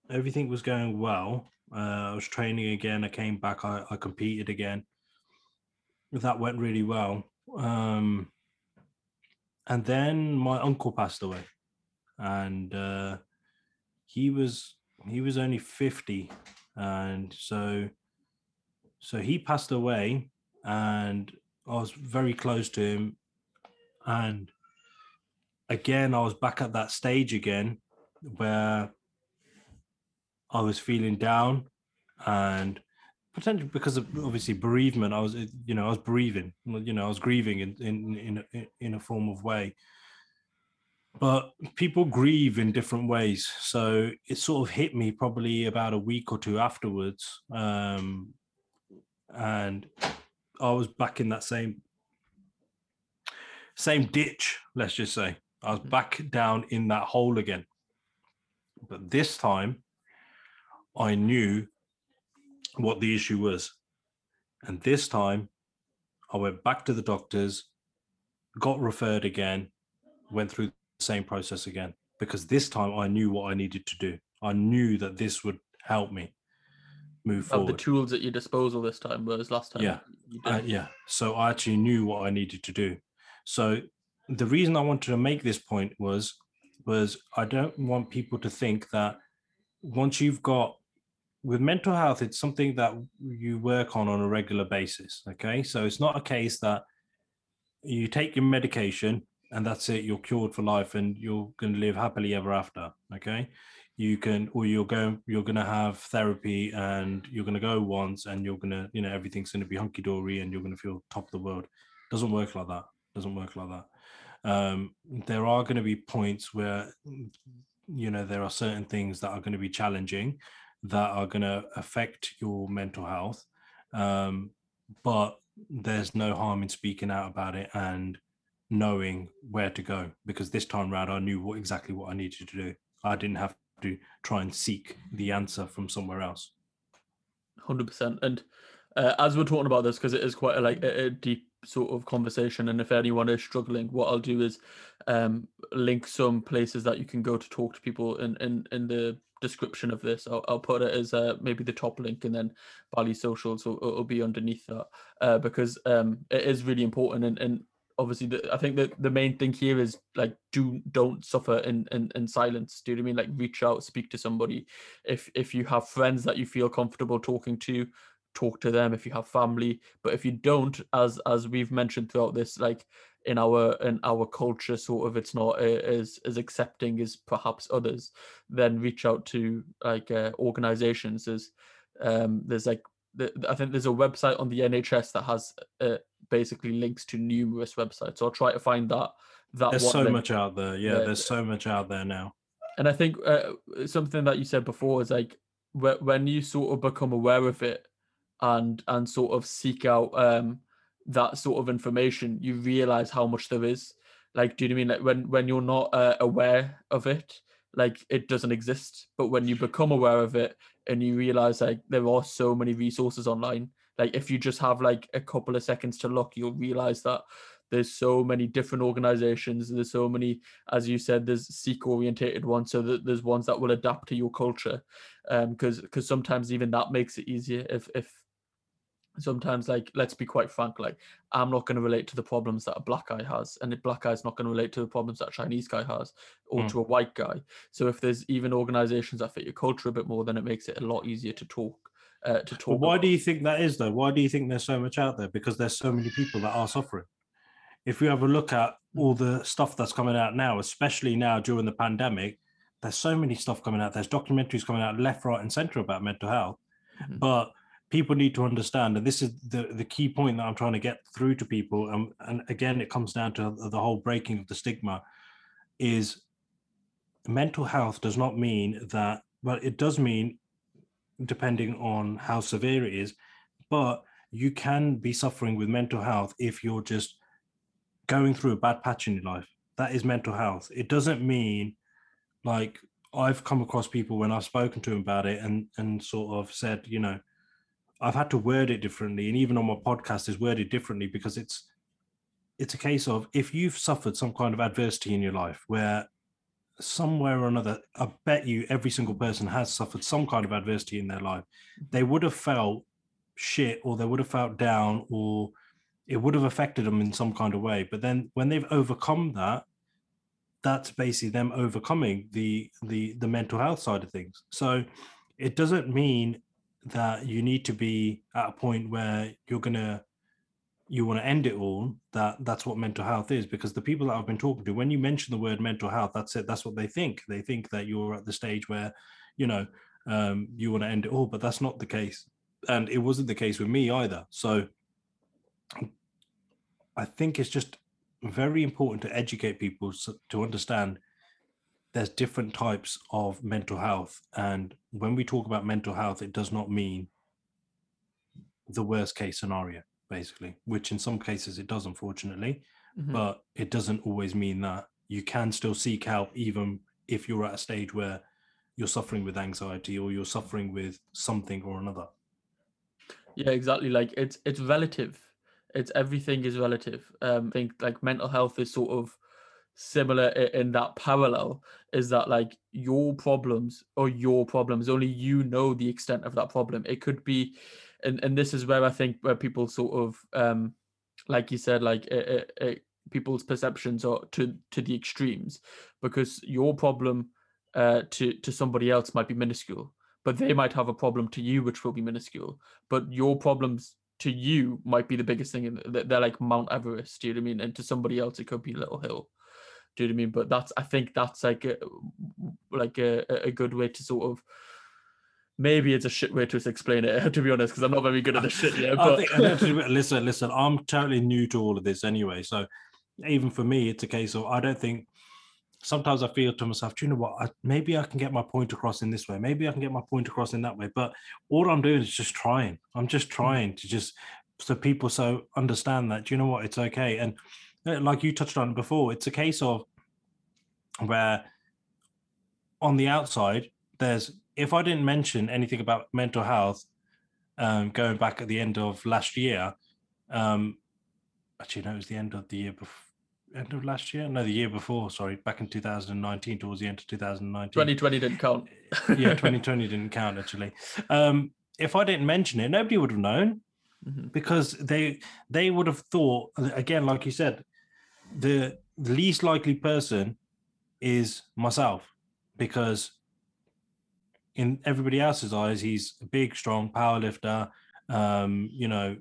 everything was going well. Uh, I was training again. I came back. I, I competed again. That went really well. Um, and then my uncle passed away, and uh, he was he was only fifty, and so so he passed away, and I was very close to him, and again I was back at that stage again where I was feeling down and potentially because of obviously bereavement, I was, you know, I was bereaving, you know, I was grieving in in in in a form of way. But people grieve in different ways, so it sort of hit me probably about a week or two afterwards, um, and I was back in that same same ditch. Let's just say I was back down in that hole again. But this time, I knew what the issue was. And this time, I went back to the doctors, got referred again, went through same process again, because this time I knew what I needed to do. I knew that this would help me move forward. the tools at your disposal this time whereas last time Yeah. you Uh, yeah. So I actually knew what I needed to do. So the reason I wanted to make this point was was I don't want people to think that once you've got with mental health, it's something that you work on on a regular basis. Okay, so it's not a case that you take your medication and that's it, you're cured for life and you're going to live happily ever after. Okay, you can, or you're going, you're going to have therapy and you're going to go once and you're going to, you know, everything's going to be hunky dory and you're going to feel top of the world. Doesn't work like that. Doesn't work like that. Um, there are going to be points where, you know, there are certain things that are going to be challenging that are going to affect your mental health. Um, but there's no harm in speaking out about it and knowing where to go because this time round I knew what exactly what I needed to do. I didn't have to try and seek the answer from somewhere else. Hundred percent. And uh, as we're talking about this, because it is quite a, like a, a deep sort of conversation, and if anyone is struggling, what I'll do is um, link some places that you can go to talk to people in in, in the description of this. I'll, I'll put it as uh, maybe the top link, and then Bally Socials will, will be underneath that uh, because um, it is really important. And, and obviously, the, I think that the main thing here is like do don't suffer in, in in silence. Do you know what I mean? Like reach out, speak to somebody. If if you have friends that you feel comfortable talking to, talk to them if you have family but if you don't as as we've mentioned throughout this like in our in our culture sort of it's not uh, as as accepting as perhaps others then reach out to like uh, organizations there's um there's like the, i think there's a website on the nhs that has uh, basically links to numerous websites so i'll try to find that that There's so link. much out there. Yeah, Yeah, there's so much out there now. and i think uh, something that you said before is like when you sort of become aware of it and and sort of seek out um that sort of information, you realize how much there is. Like, do you know I mean? Like when when you're not uh, aware of it, like it doesn't exist. But when you become aware of it and you realize like there are so many resources online, like if you just have like a couple of seconds to look, you'll realize that there's so many different organizations there's so many as you said there's Sikh orientated ones so that there's ones that will adapt to your culture. Um because because sometimes even that makes it easier if if sometimes like let's be quite frank like i'm not going to relate to the problems that a black guy has and a black guy's not going to relate to the problems that a chinese guy has or mm. to a white guy. So if there's even organizations that fit your culture a bit more then it makes it a lot easier to talk uh, to talk well, why about. do you think that is though? Why do you think there's so much out there? Because there's so many people that are suffering. If you have a look at all the stuff that's coming out now especially now during the pandemic there's so many stuff coming out. There's documentaries coming out left right and center about mental health. Mm-hmm. but people need to understand, and this is the, the key point that I'm trying to get through to people. Um, and again, it comes down to the whole breaking of the stigma is mental health does not mean that, well, it does mean depending on how severe it is, but you can be suffering with mental health if you're just going through a bad patch in your life. That is mental health. It doesn't mean like I've come across people when I've spoken to them about it and and sort of said, you know, I've had to word it differently, and even on my podcast is worded differently because it's it's a case of if you've suffered some kind of adversity in your life where somewhere or another, I bet you every single person has suffered some kind of adversity in their life. They would have felt shit or they would have felt down or it would have affected them in some kind of way. But then when they've overcome that, that's basically them overcoming the the the mental health side of things. So it doesn't mean that you need to be at a point where you're gonna you want to end it all that that's what mental health is because the people that i've been talking to when you mention the word mental health that's it that's what they think. They think that you're at the stage where you know um, you want to end it all but that's not the case. And it wasn't the case with me either. So i think it's just very important to educate people to understand there's different types of mental health and when we talk about mental health it does not mean the worst case scenario basically which in some cases it does unfortunately mm-hmm. but it doesn't always mean that you can still seek help even if you're at a stage where you're suffering with anxiety or you're suffering with something or another. Yeah exactly like it's it's relative. It's everything is relative. Um i think like mental health is sort of similar in that parallel is that like your problems or your problems. Only you know the extent of that problem. It could be and and this is where i think where people sort of um like you said like it, it, people's perceptions are to to the extremes because your problem uh to to somebody else might be minuscule but they might have a problem to you which will be minuscule but your problems to you might be the biggest thing in they're like mount everest do you know what i mean? And to somebody else it could be a little hill do you know what I mean? But that's I think that's like a, like a, a good way to sort of maybe it's a shit way to explain it to be honest because i'm not very good at the shit yet but think, listen listen i'm totally new to all of this anyway so even for me it's a case of i don't think sometimes i feel to myself do you know what I, maybe i can get my point across in this way maybe i can get my point across in that way but all i'm doing is just trying i'm just mm. trying to just so people so understand that do you know what it's okay and uh, like you touched on before, it's a case of where on the outside, there's if I didn't mention anything about mental health um, going back at the end of last year, um, actually, no, it was the end of the year before. End of last year? No, the year before. Sorry, back in 2019, towards the end of 2019. 2020 didn't count. yeah, 2020 didn't count actually. Um, if I didn't mention it, nobody would have known mm-hmm. because they they would have thought again, like you said, the, the least likely person is myself because in everybody else's eyes he's a big strong power lifter um you know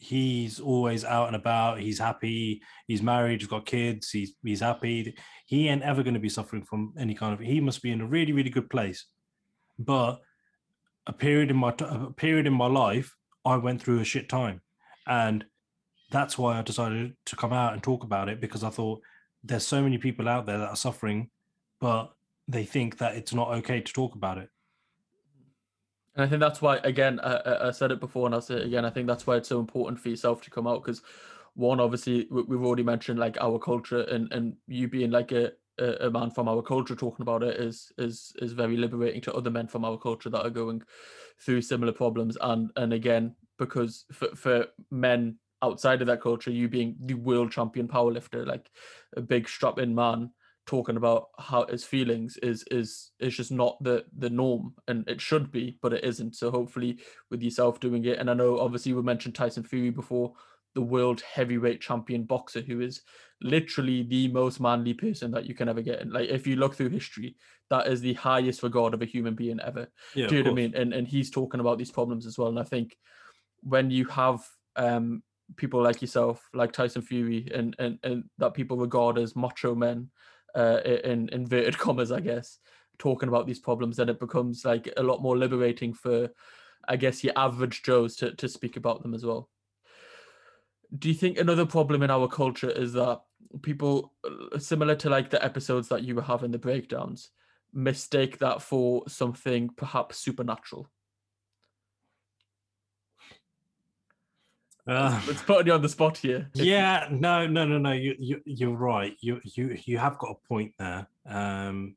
he's always out and about. He's happy. He's married he's got kids he's he's happy. He ain't ever going to be suffering from any kind of he must be in a really really good place. But a period in my a period in my life i went through a shit time. And that's why I decided to come out and talk about it because I thought there's so many people out there that are suffering, but they think that it's not okay to talk about it. And I think that's why, again, I, I said it before and I'll say it again. I think that's why it's so important for yourself to come out because, one, obviously, we've already mentioned like our culture and and you being like a, a man from our culture talking about it is is is very liberating to other men from our culture that are going through similar problems. And and again, because for for men outside of that culture, you being the world champion powerlifter, like a big strap-in man talking about how his feelings is is is just not the the norm and it should be but it isn't so hopefully with yourself doing it and i know obviously we mentioned tyson fury before the world heavyweight champion boxer who is literally the most manly person that you can ever get. And like if you look through history, that is the highest regard of a human being ever. Yeah, Do you know what I mean? And and he's talking about these problems as well. And I think when you have um people like yourself, like Tyson Fury, and and, and that people regard as macho men, uh, in inverted commas, I guess, talking about these problems, then it becomes like a lot more liberating for, I guess, your average Joes to to speak about them as well. Do you think another problem in our culture is that people, similar to like the episodes that you were having the breakdowns, mistake that for something perhaps supernatural? Uh, it's putting you on the spot here. Yeah, no, no, no, no. You, you, you're right. You, you, you have got a point there. Um,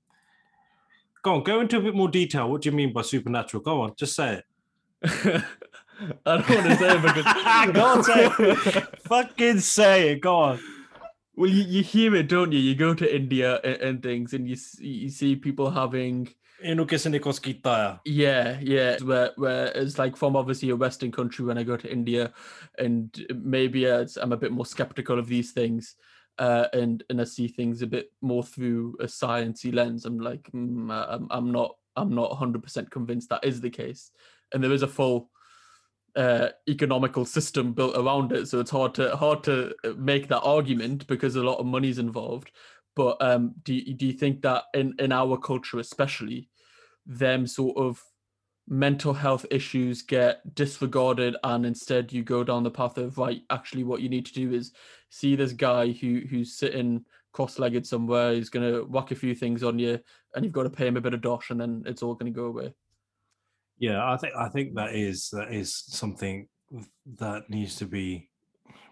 go on, go into a bit more detail. What do you mean by supernatural? Go on, just say it. I don't want to say it because go on, say it. Fucking say it. Go on. Well, you, you hear it, don't you? You go to India and, and things, and you you see people having yeah, yeah. Where, where it's like from obviously a Western country when I go to India, and maybe I'm a bit more skeptical of these things, uh, and and I see things a bit more through a sciencey lens. I'm like, mm, I'm, I'm not I'm not 100 percent convinced that is the case, and there is a full uh, economical system built around it, so it's hard to hard to make that argument because a lot of money's involved. But um, do do you think that in in our culture, especially, them sort of mental health issues get disregarded and instead you go down the path of right actually what you need to do is see this guy who who's sitting cross-legged somewhere he's going to whack a few things on you and you've got to pay him a bit of dosh and then it's all going to go away. Yeah i think i think that is that is something that needs to be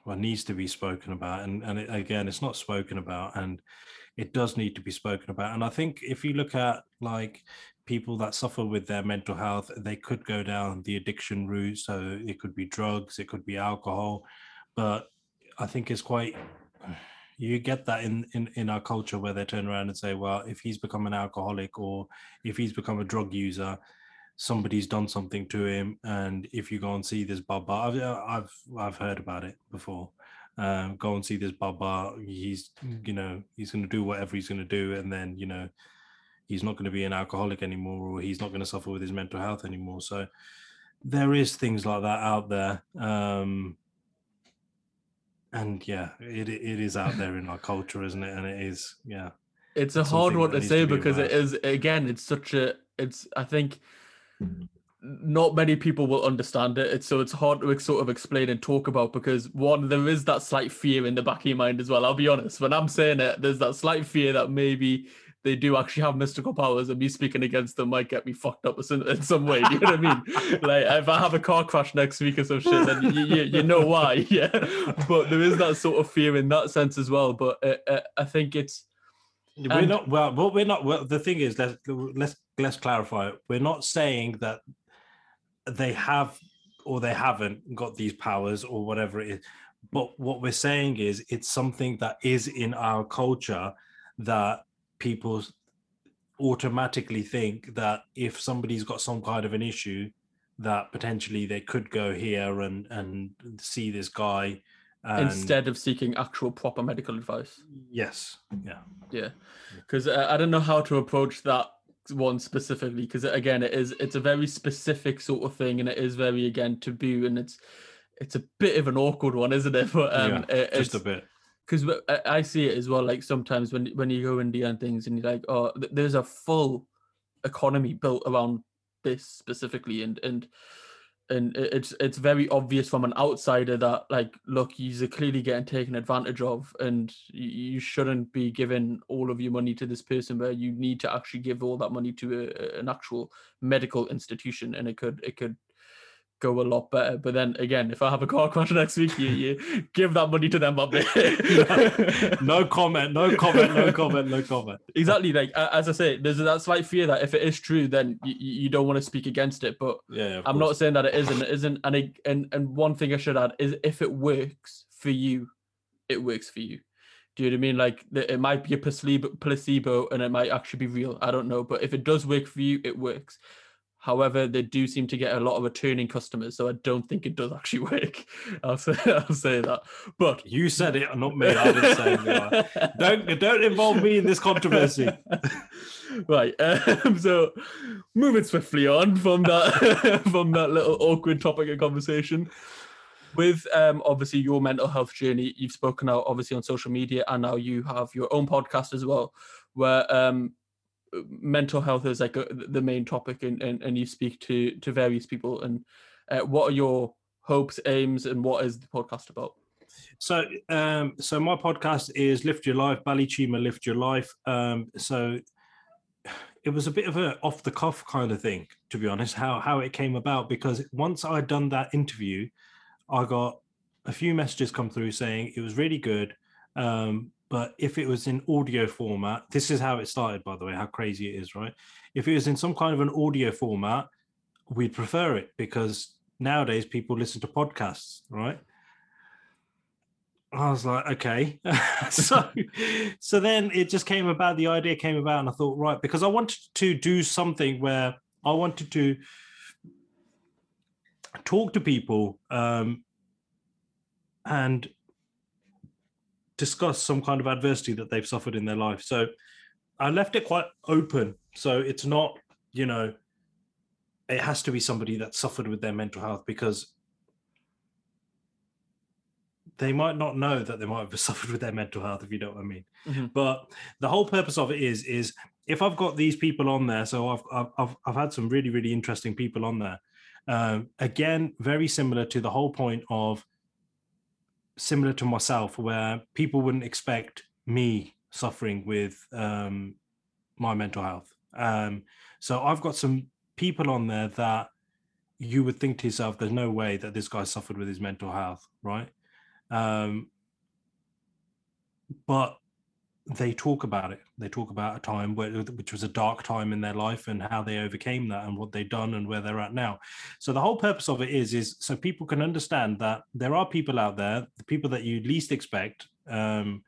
well needs to be spoken about and and it, again it's not spoken about and it does need to be spoken about and i think if you look at like people that suffer with their mental health, they could go down the addiction route. So it could be drugs, it could be alcohol, but I think it's quite. You get that in, in, in our culture where they turn around and say, well, if he's become an alcoholic or if he's become a drug user, somebody's done something to him. And if you go and see this Baba, I've I've, I've heard about it before. Um, go and see this Baba. He's you know he's going to do whatever he's going to do, and then you know he's not going to be an alcoholic anymore or he's not going to suffer with his mental health anymore so there is things like that out there um and yeah it it is out there in our culture isn't it and it is yeah it's a hard one to say because it is again it's such a it's i think not many people will understand it. It's so it's hard to sort of explain and talk about because one, there is that slight fear in the back of your mind as well. I'll be honest. When I'm saying it, there's that slight fear that maybe they do actually have mystical powers, and me speaking against them might get me fucked up in some way. You know what I mean? like if I have a car crash next week or some shit, then you, you, you know why, yeah. But there is that sort of fear in that sense as well. But uh, uh, I think it's we're and, not well. But we're not. Well, the thing is, let's let's let's clarify. We're not saying that they have or they haven't got these powers or whatever it is. But what we're saying is, it's something that is in our culture that people automatically think that if somebody's got some kind of an issue that potentially they could go here and and see this guy and... instead of seeking actual proper medical advice yes yeah yeah because uh, i don't know how to approach that one specifically because again it is it's a very specific sort of thing and it is very again taboo and it's it's a bit of an awkward one isn't it but um yeah, it, just a bit because I see it as well. Like sometimes when when you go India and things, and you're like, oh, there's a full economy built around this specifically, and and and it's it's very obvious from an outsider that like look he's clearly getting taken advantage of and you shouldn't be giving all of your money to this person where you need to actually give all that money to a, an actual medical institution and it could it could go a lot better. But then again, if I have a car crash next week, you, you give that money to them there. no, no, comment, no comment, no comment, no comment. Exactly. Like as I say, there's that slight fear that if it is true, then you, you don't want to speak against it. But yeah, I'm course. not saying that it isn't. It isn't. And it, and and one thing I should add is if it works for you, it works for you. Do you know what I mean? Like it might be a placebo, placebo, and it might actually be real. I don't know, but if it does work for you, it works. However, they do seem to get a lot of returning customers, so I don't think it does actually work. I'll say I'll say that. But you said it, not me. I didn't say it. Don't don't involve me in this controversy. right. Um, so moving swiftly on from that from that little awkward topic of conversation. With um, obviously your mental health journey, you've spoken out obviously on social media, and now you have your own podcast as well, where um, mental health is like a, the main topic and, and, and you speak to to various people and uh, what are your hopes aims and what is the podcast about? So um so my podcast is lift your life Bally Cheema lift your life. Um so it was a bit of a off the cuff kind of thing to be honest how how it came about because once i'd done that interview i got a few messages come through saying it was really good um but if it was in audio format, this is how it started, by the way, how crazy it is, right? If it was in some kind of an audio format, we'd prefer it because nowadays people listen to podcasts, right? I was like, okay. so, so then it just came about. The idea came about, and I thought, right, because I wanted to do something where I wanted to talk to people um, and discuss some kind of adversity that they've suffered in their life. So I left it quite open. So it's not, you know, it has to be somebody that suffered with their mental health because they might not know that they might have suffered with their mental health, if you know what I mean. Mm-hmm. But the whole purpose of it is, is if I've got these people on there, so I've I've I've had some really really interesting people on there. Um, again, very similar to the whole point of similar to myself, where people wouldn't expect me suffering with um, my mental health. Um, so I've got some people on there that you would think to yourself, there's no way that this guy suffered with his mental health, right? Um, but they talk about it. They talk about a time where, which was a dark time in their life and how they overcame that and what they've done and where they're at now. So the whole purpose of it is, is so people can understand that there are people out there, the people that you least expect, um,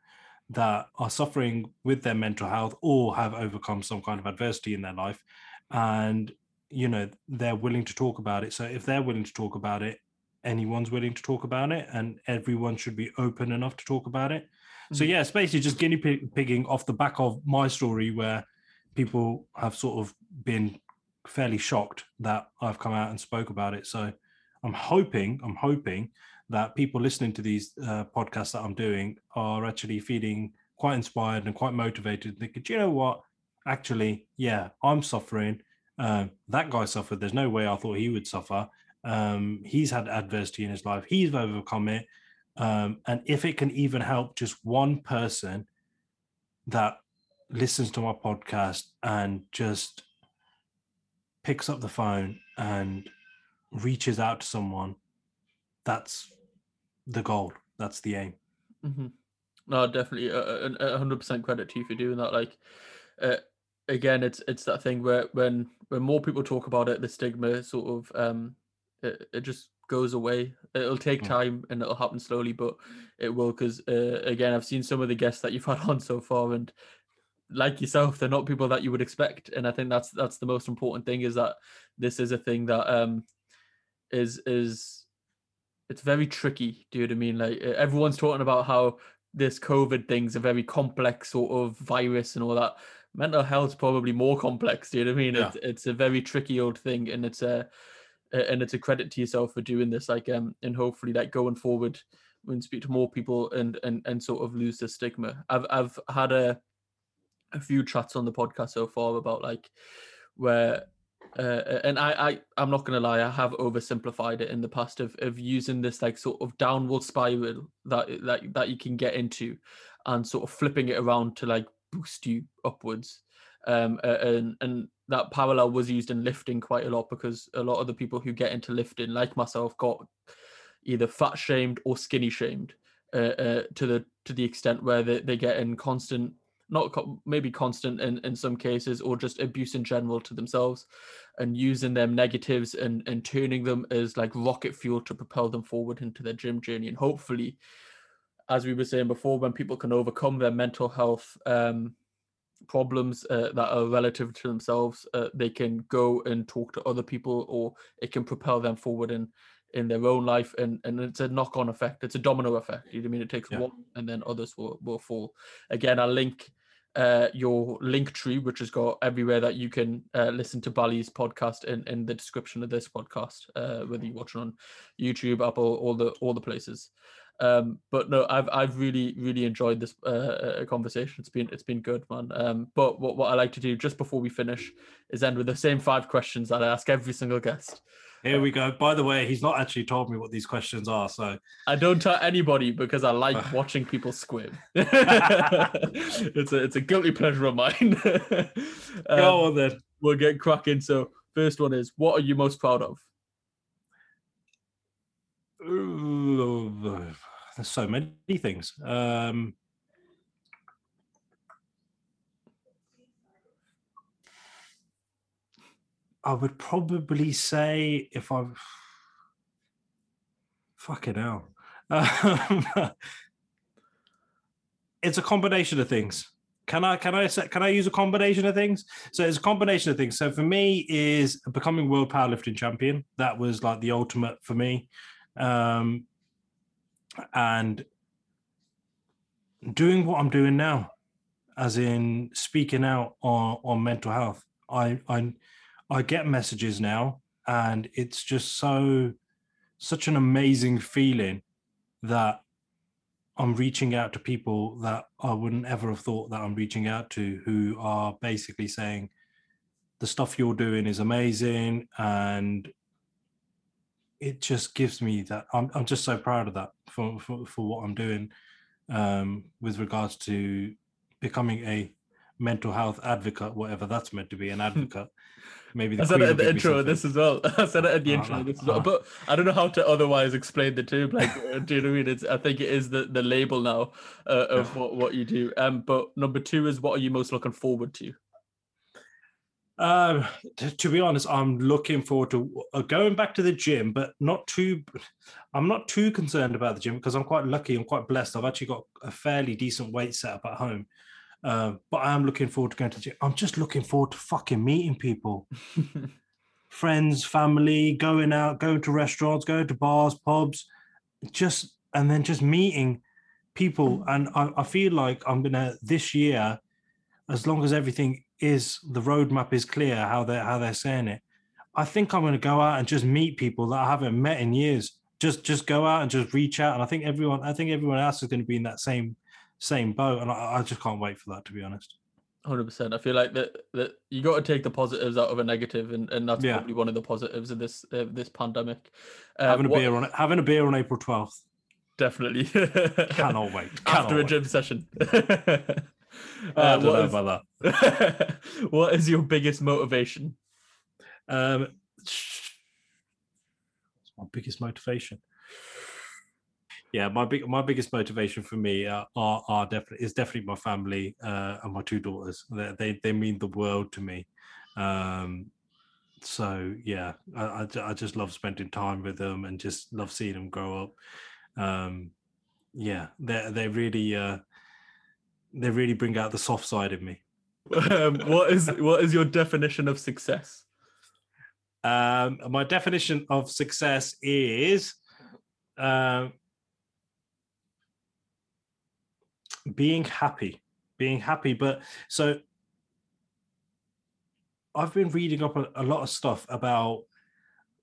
that are suffering with their mental health or have overcome some kind of adversity in their life, and you know they're willing to talk about it. So if they're willing to talk about it, anyone's willing to talk about it, and everyone should be open enough to talk about it. So mm. yeah, it's basically just guinea pigging off the back of my story, where people have sort of been fairly shocked that I've come out and spoke about it. So I'm hoping, I'm hoping that people listening to these uh, podcasts that I'm doing are actually feeling quite inspired and quite motivated. Thinking, you know what? Actually, yeah, I'm suffering. Um, that guy suffered. There's no way I thought he would suffer. Um, he's had adversity in his life. He's overcome it. Um, and if it can even help just one person that listens to my podcast and just picks up the phone and reaches out to someone, that's the goal. That's the aim. Mm-hmm. No, definitely, a hundred percent credit to you for doing that. Like, uh, again, it's it's that thing where when when more people talk about it, the stigma sort of um, it, it just goes away. It'll take hmm. time and it'll happen slowly, but it will. Because uh, again, I've seen some of the guests that you've had on so far, and like yourself, they're not people that you would expect. And I think that's that's the most important thing is that this is a thing that um is is it's very tricky. Do you know what I mean? Like everyone's talking about how this COVID thing's a very complex sort of virus and all that. Mental health's probably more complex. Do you know what I mean? Yeah. It's it's a very tricky old thing, and it's a and it's a credit to yourself for doing this like um and hopefully like going forward when speak to more people and and and sort of lose the stigma. I've i've had a a few chats on the podcast so far about like where uh, and I, I i'm not gonna lie i have oversimplified it in the past of, of using this like sort of downward spiral that that that you can get into and sort of flipping it around to like boost you upwards. Um and and that parallel was used in lifting quite a lot because a lot of the people who get into lifting like myself got either fat shamed or skinny shamed uh, uh, to the to the extent where they, they get in constant not co- maybe constant in, in some cases or just abuse in general to themselves and using them negatives and and turning them as like rocket fuel to propel them forward into their gym journey. And hopefully as we were saying before when people can overcome their mental health um problems uh, that are relative to themselves uh, they can go and talk to other people or it can propel them forward in in their own life and and it's a knock-on effect. It's a domino effect you know what i mean? It takes Yeah. one and then others will will fall. Again i'll link uh your link tree which has got everywhere that you can uh, listen to Bally's podcast in in the description of this podcast uh whether you're watching on youtube apple all the all the places um but no i've i've really really enjoyed this uh, uh conversation it's been it's been good man um but what, what i like to do just before we finish is end with the same five questions that i ask every single guest Here we go. By the way, he's not actually told me what these questions are. So I don't tell anybody because I like watching people squirm. it's a it's a guilty pleasure of mine. Um, go on then. we'll get cracking. So first one is what are you most proud of? There's so many things. Um, I would probably say if I fucking hell. Um, it's a combination of things. Can I can I can I use a combination of things? So it's a combination of things. So for me is becoming world powerlifting champion. That was like the ultimate for me. Um and doing what I'm doing now, as in speaking out on, on mental health. I I I get messages now, and it's just so such an amazing feeling that I'm reaching out to people that I wouldn't ever have thought that I'm reaching out to, who are basically saying the stuff you're doing is amazing, and it just gives me that I'm I'm just so proud of that for for, for what I'm doing um, with regards to becoming a mental health advocate, whatever that's meant to be, an advocate. Maybe the I said it at the intro of this as well. I said it at the intro of this as well. ah. But I don't know how to otherwise explain the term. Like, uh, do you know what I mean? It's, I think it is the, the label now uh, of what, what you do. Um, but number two is what are you most looking forward to? Um, t- to be honest, I'm looking forward to uh, going back to the gym, but not too. I'm not too concerned about the gym because I'm quite lucky. I'm quite blessed. I've actually got a fairly decent weight set up at home. Uh, but I am looking forward to going to the gym. I'm just looking forward to fucking meeting people, friends, family, going out, going to restaurants, going to bars, pubs, just and then just meeting people. And I, I feel like I'm gonna this year, as long as everything is the roadmap is clear, how they're how they're saying it. I think I'm gonna go out and just meet people that I haven't met in years. Just just go out and just reach out. And I think everyone I think everyone else is gonna be in that same same boat. And I, I just can't wait for that to be honest. Hundred percent. I feel like that that you got to take the positives out of a negative, and, and that's Yeah. probably one of the positives of this uh, this pandemic. Uh, having a what- beer on having a beer on April 12th. definitely Cannot wait. after Cannot a wait. gym session. I don't what know is- about that. what is your biggest motivation? Um, it's my biggest motivation. Yeah, my big my biggest motivation for me uh, are are definitely is definitely my family uh, and my two daughters. They, they they mean the world to me. Um, so yeah, I, I I just love spending time with them and just love seeing them grow up. Um, yeah, they they really uh, they really bring out the soft side in me. Um, what is what is your definition of success? Um, my definition of success is um, being happy, being happy. But so I've been reading up a, a lot of stuff about.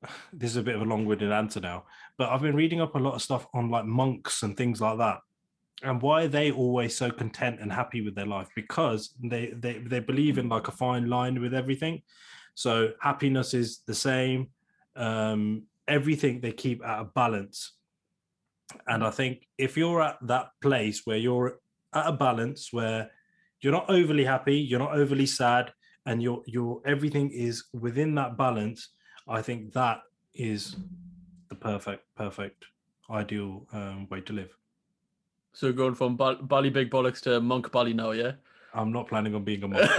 This is a bit of a long-winded answer now, but I've been reading up a lot of stuff on like monks and things like that, and why are they always so content and happy with their life because they they they believe in like a fine line with everything. So happiness is the same. Um, everything they keep at a balance. And I think if you're at that place where you're at a balance where you're not overly happy, you're not overly sad, and your your everything is within that balance, I think that is the perfect, perfect, ideal um, way to live. So going from Bal- Bally Big Bollocks to Monk Bally now, yeah? I'm not planning on being a monk.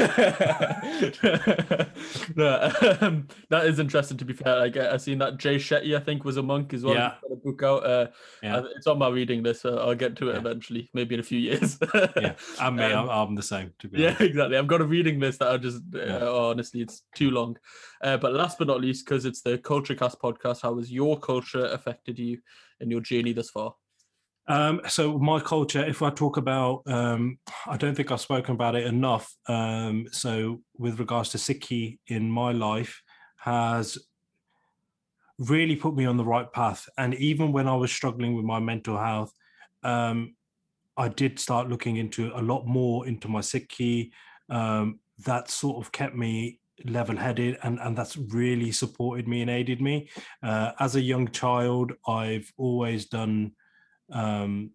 no, um, that is interesting. To be fair, like I seen that Jay Shetty, I think, was a monk as well. Yeah. Got a book out. Uh, Yeah. uh, it's on my reading list. So I'll get to it Yeah. eventually, maybe in a few years. yeah, and me, Um, I'm, I'm the same. To be Yeah, honest. exactly. I've got a reading list that I just uh, Yeah. honestly, it's too long. Uh, but last but not least, because it's the KultureKast podcast, how has your culture affected you in your journey thus far? Um, so my culture, if I talk about, um, I don't think I've spoken about it enough. Um, so with regards to Sikhi in my life, has really put me on the right path. And even when I was struggling with my mental health, um, I did start looking into a lot more into my Sikhi. Um, that sort of kept me level-headed, and and that's really supported me and aided me. Uh, as a young child, I've always done um,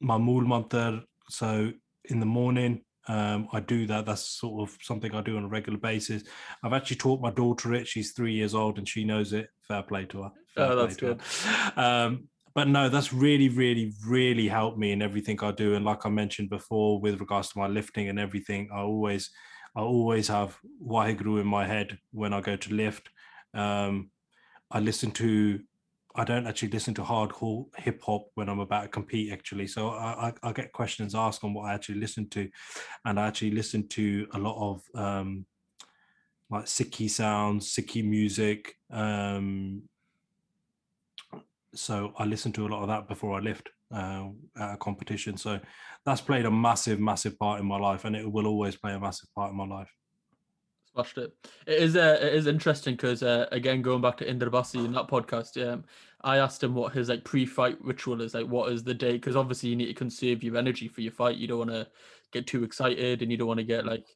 my mool mantra. So in the morning, um, I do that. That's sort of something I do on a regular basis. I've actually taught my daughter it. She's three years old and she knows it. Fair play to her. Fair Oh, that's her. Um, but no, that's really, really, really helped me in everything I do. And like I mentioned before, with regards to my lifting and everything, I always, I always have Waheguru in my head when I go to lift. Um, I listen to I don't actually listen to hardcore hip hop when I'm about to compete, actually. So I, I, I get questions asked on what I actually listen to, and I actually listen to a lot of um, like Sikhi sounds, Sikhi music. Um, so I listen to a lot of that before I lift uh, at a competition. So that's played a massive, massive part in my life, and it will always play a massive part in my life. Smashed it. It is uh, it is interesting because uh, again going back to Inder Basi in that podcast, um, I asked him what his like pre-fight ritual is like. What is the day? Because obviously you need to conserve your energy for your fight. You don't want to get too excited, and you don't want to get like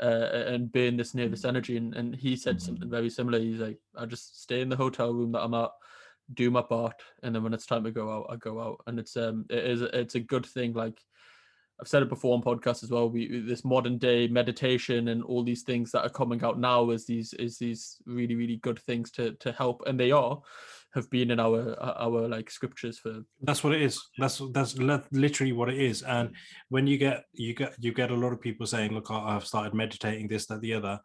uh, and burn this nervous energy. And and he said something very similar. He's like, I just stay in the hotel room that I'm at, do my part, and then when it's time to go out, I go out. And it's um it is it's a good thing. Like I've said it before on podcasts as well. We this modern day meditation and all these things that are coming out now is these is these really really good things to to help, and they are have been in our our like scriptures for That's what it is. That's that's literally what it is. And when you get you get you get a lot of people saying, "Look, I've started meditating this, that, the other."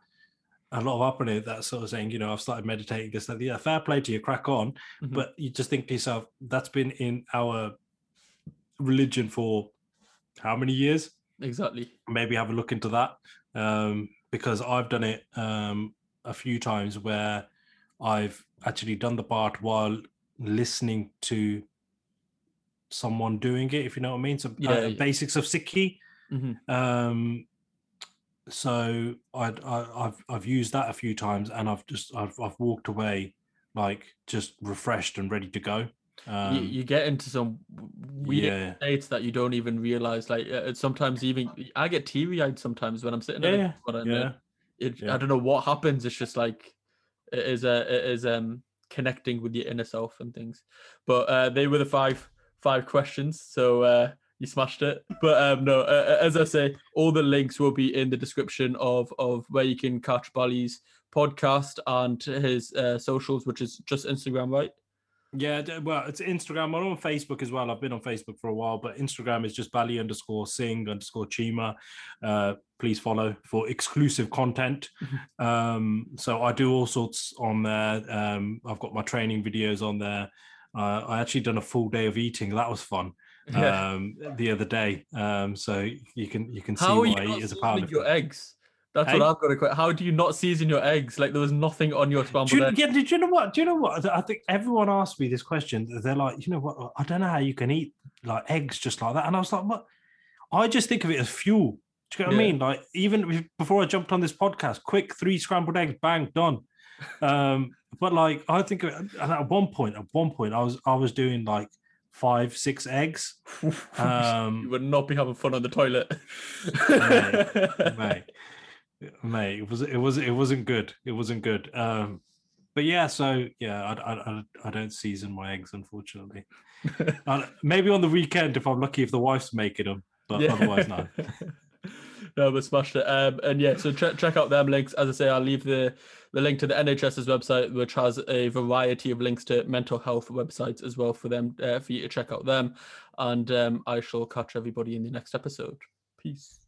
A lot of up in it that sort of saying, you know, I've started meditating this, that, the other. Fair play to you, crack on. Mhm. But you just think to yourself, that's been in our religion for how many years? exactly. maybe have a look into that um, because I've done it um, a few times where I've actually done the part while listening to someone doing it, if you know what I mean. So Yeah, uh, yeah. basics of Sikhi. Mhm. Um, so I'd, I, I've I've used that a few times, and I've just I've I've walked away like just refreshed and ready to go. Um, you, you get into some weird yeah, states that you don't even realize. Like uh, sometimes even I get teary eyed sometimes when I'm sitting. in Yeah, it, I'm, yeah. uh, it, yeah. I don't know what happens. It's just like it is a it is um connecting with your inner self and things. But uh, they were the five five questions, so uh, you smashed it. But um, no, uh, as I say, all the links will be in the description of of where you can catch Bally's podcast and his uh, socials, which is just Instagram, right? Yeah, well, it's Instagram. I'm on Facebook as well. I've been on Facebook for a while, but Instagram is just Bally underscore Singh underscore Cheema. Uh, please follow for exclusive content. um, so I do all sorts on there. Um, I've got my training videos on there. Uh, I actually done a full day of eating. That was fun. Um, the other day. Um, so you can you can see How what I eat as a part of your eggs? That's what I've got to quit. How do you not season your eggs? Like there was nothing on your Do scrambled you, egg. yeah, do you know what? Do you know what? I think everyone asked me this question. They're like, you know what? I don't know how you can eat like eggs just like that. And I was like, what? I just think of it as fuel. Do you get what I mean? Like even before I jumped on this podcast, quick three scrambled eggs, bang, done. Um, but like I think of it, and at one point, at one point, I was I was doing like five, six eggs. you Um, would not be having fun on the toilet. Mate, mate. mate. It was it was it wasn't good. It wasn't good. Um, but yeah, so yeah, I I I, don't season my eggs unfortunately. Uh, maybe on the weekend if I'm lucky if the wife's making them, but otherwise not. no, but smashed it. Um, and yeah, so ch- check out them links. As I say, I'll leave the the link to the NHS's website, which has a variety of links to mental health websites as well for them uh, for you to check out them. And um, I shall catch everybody in the next episode. Peace.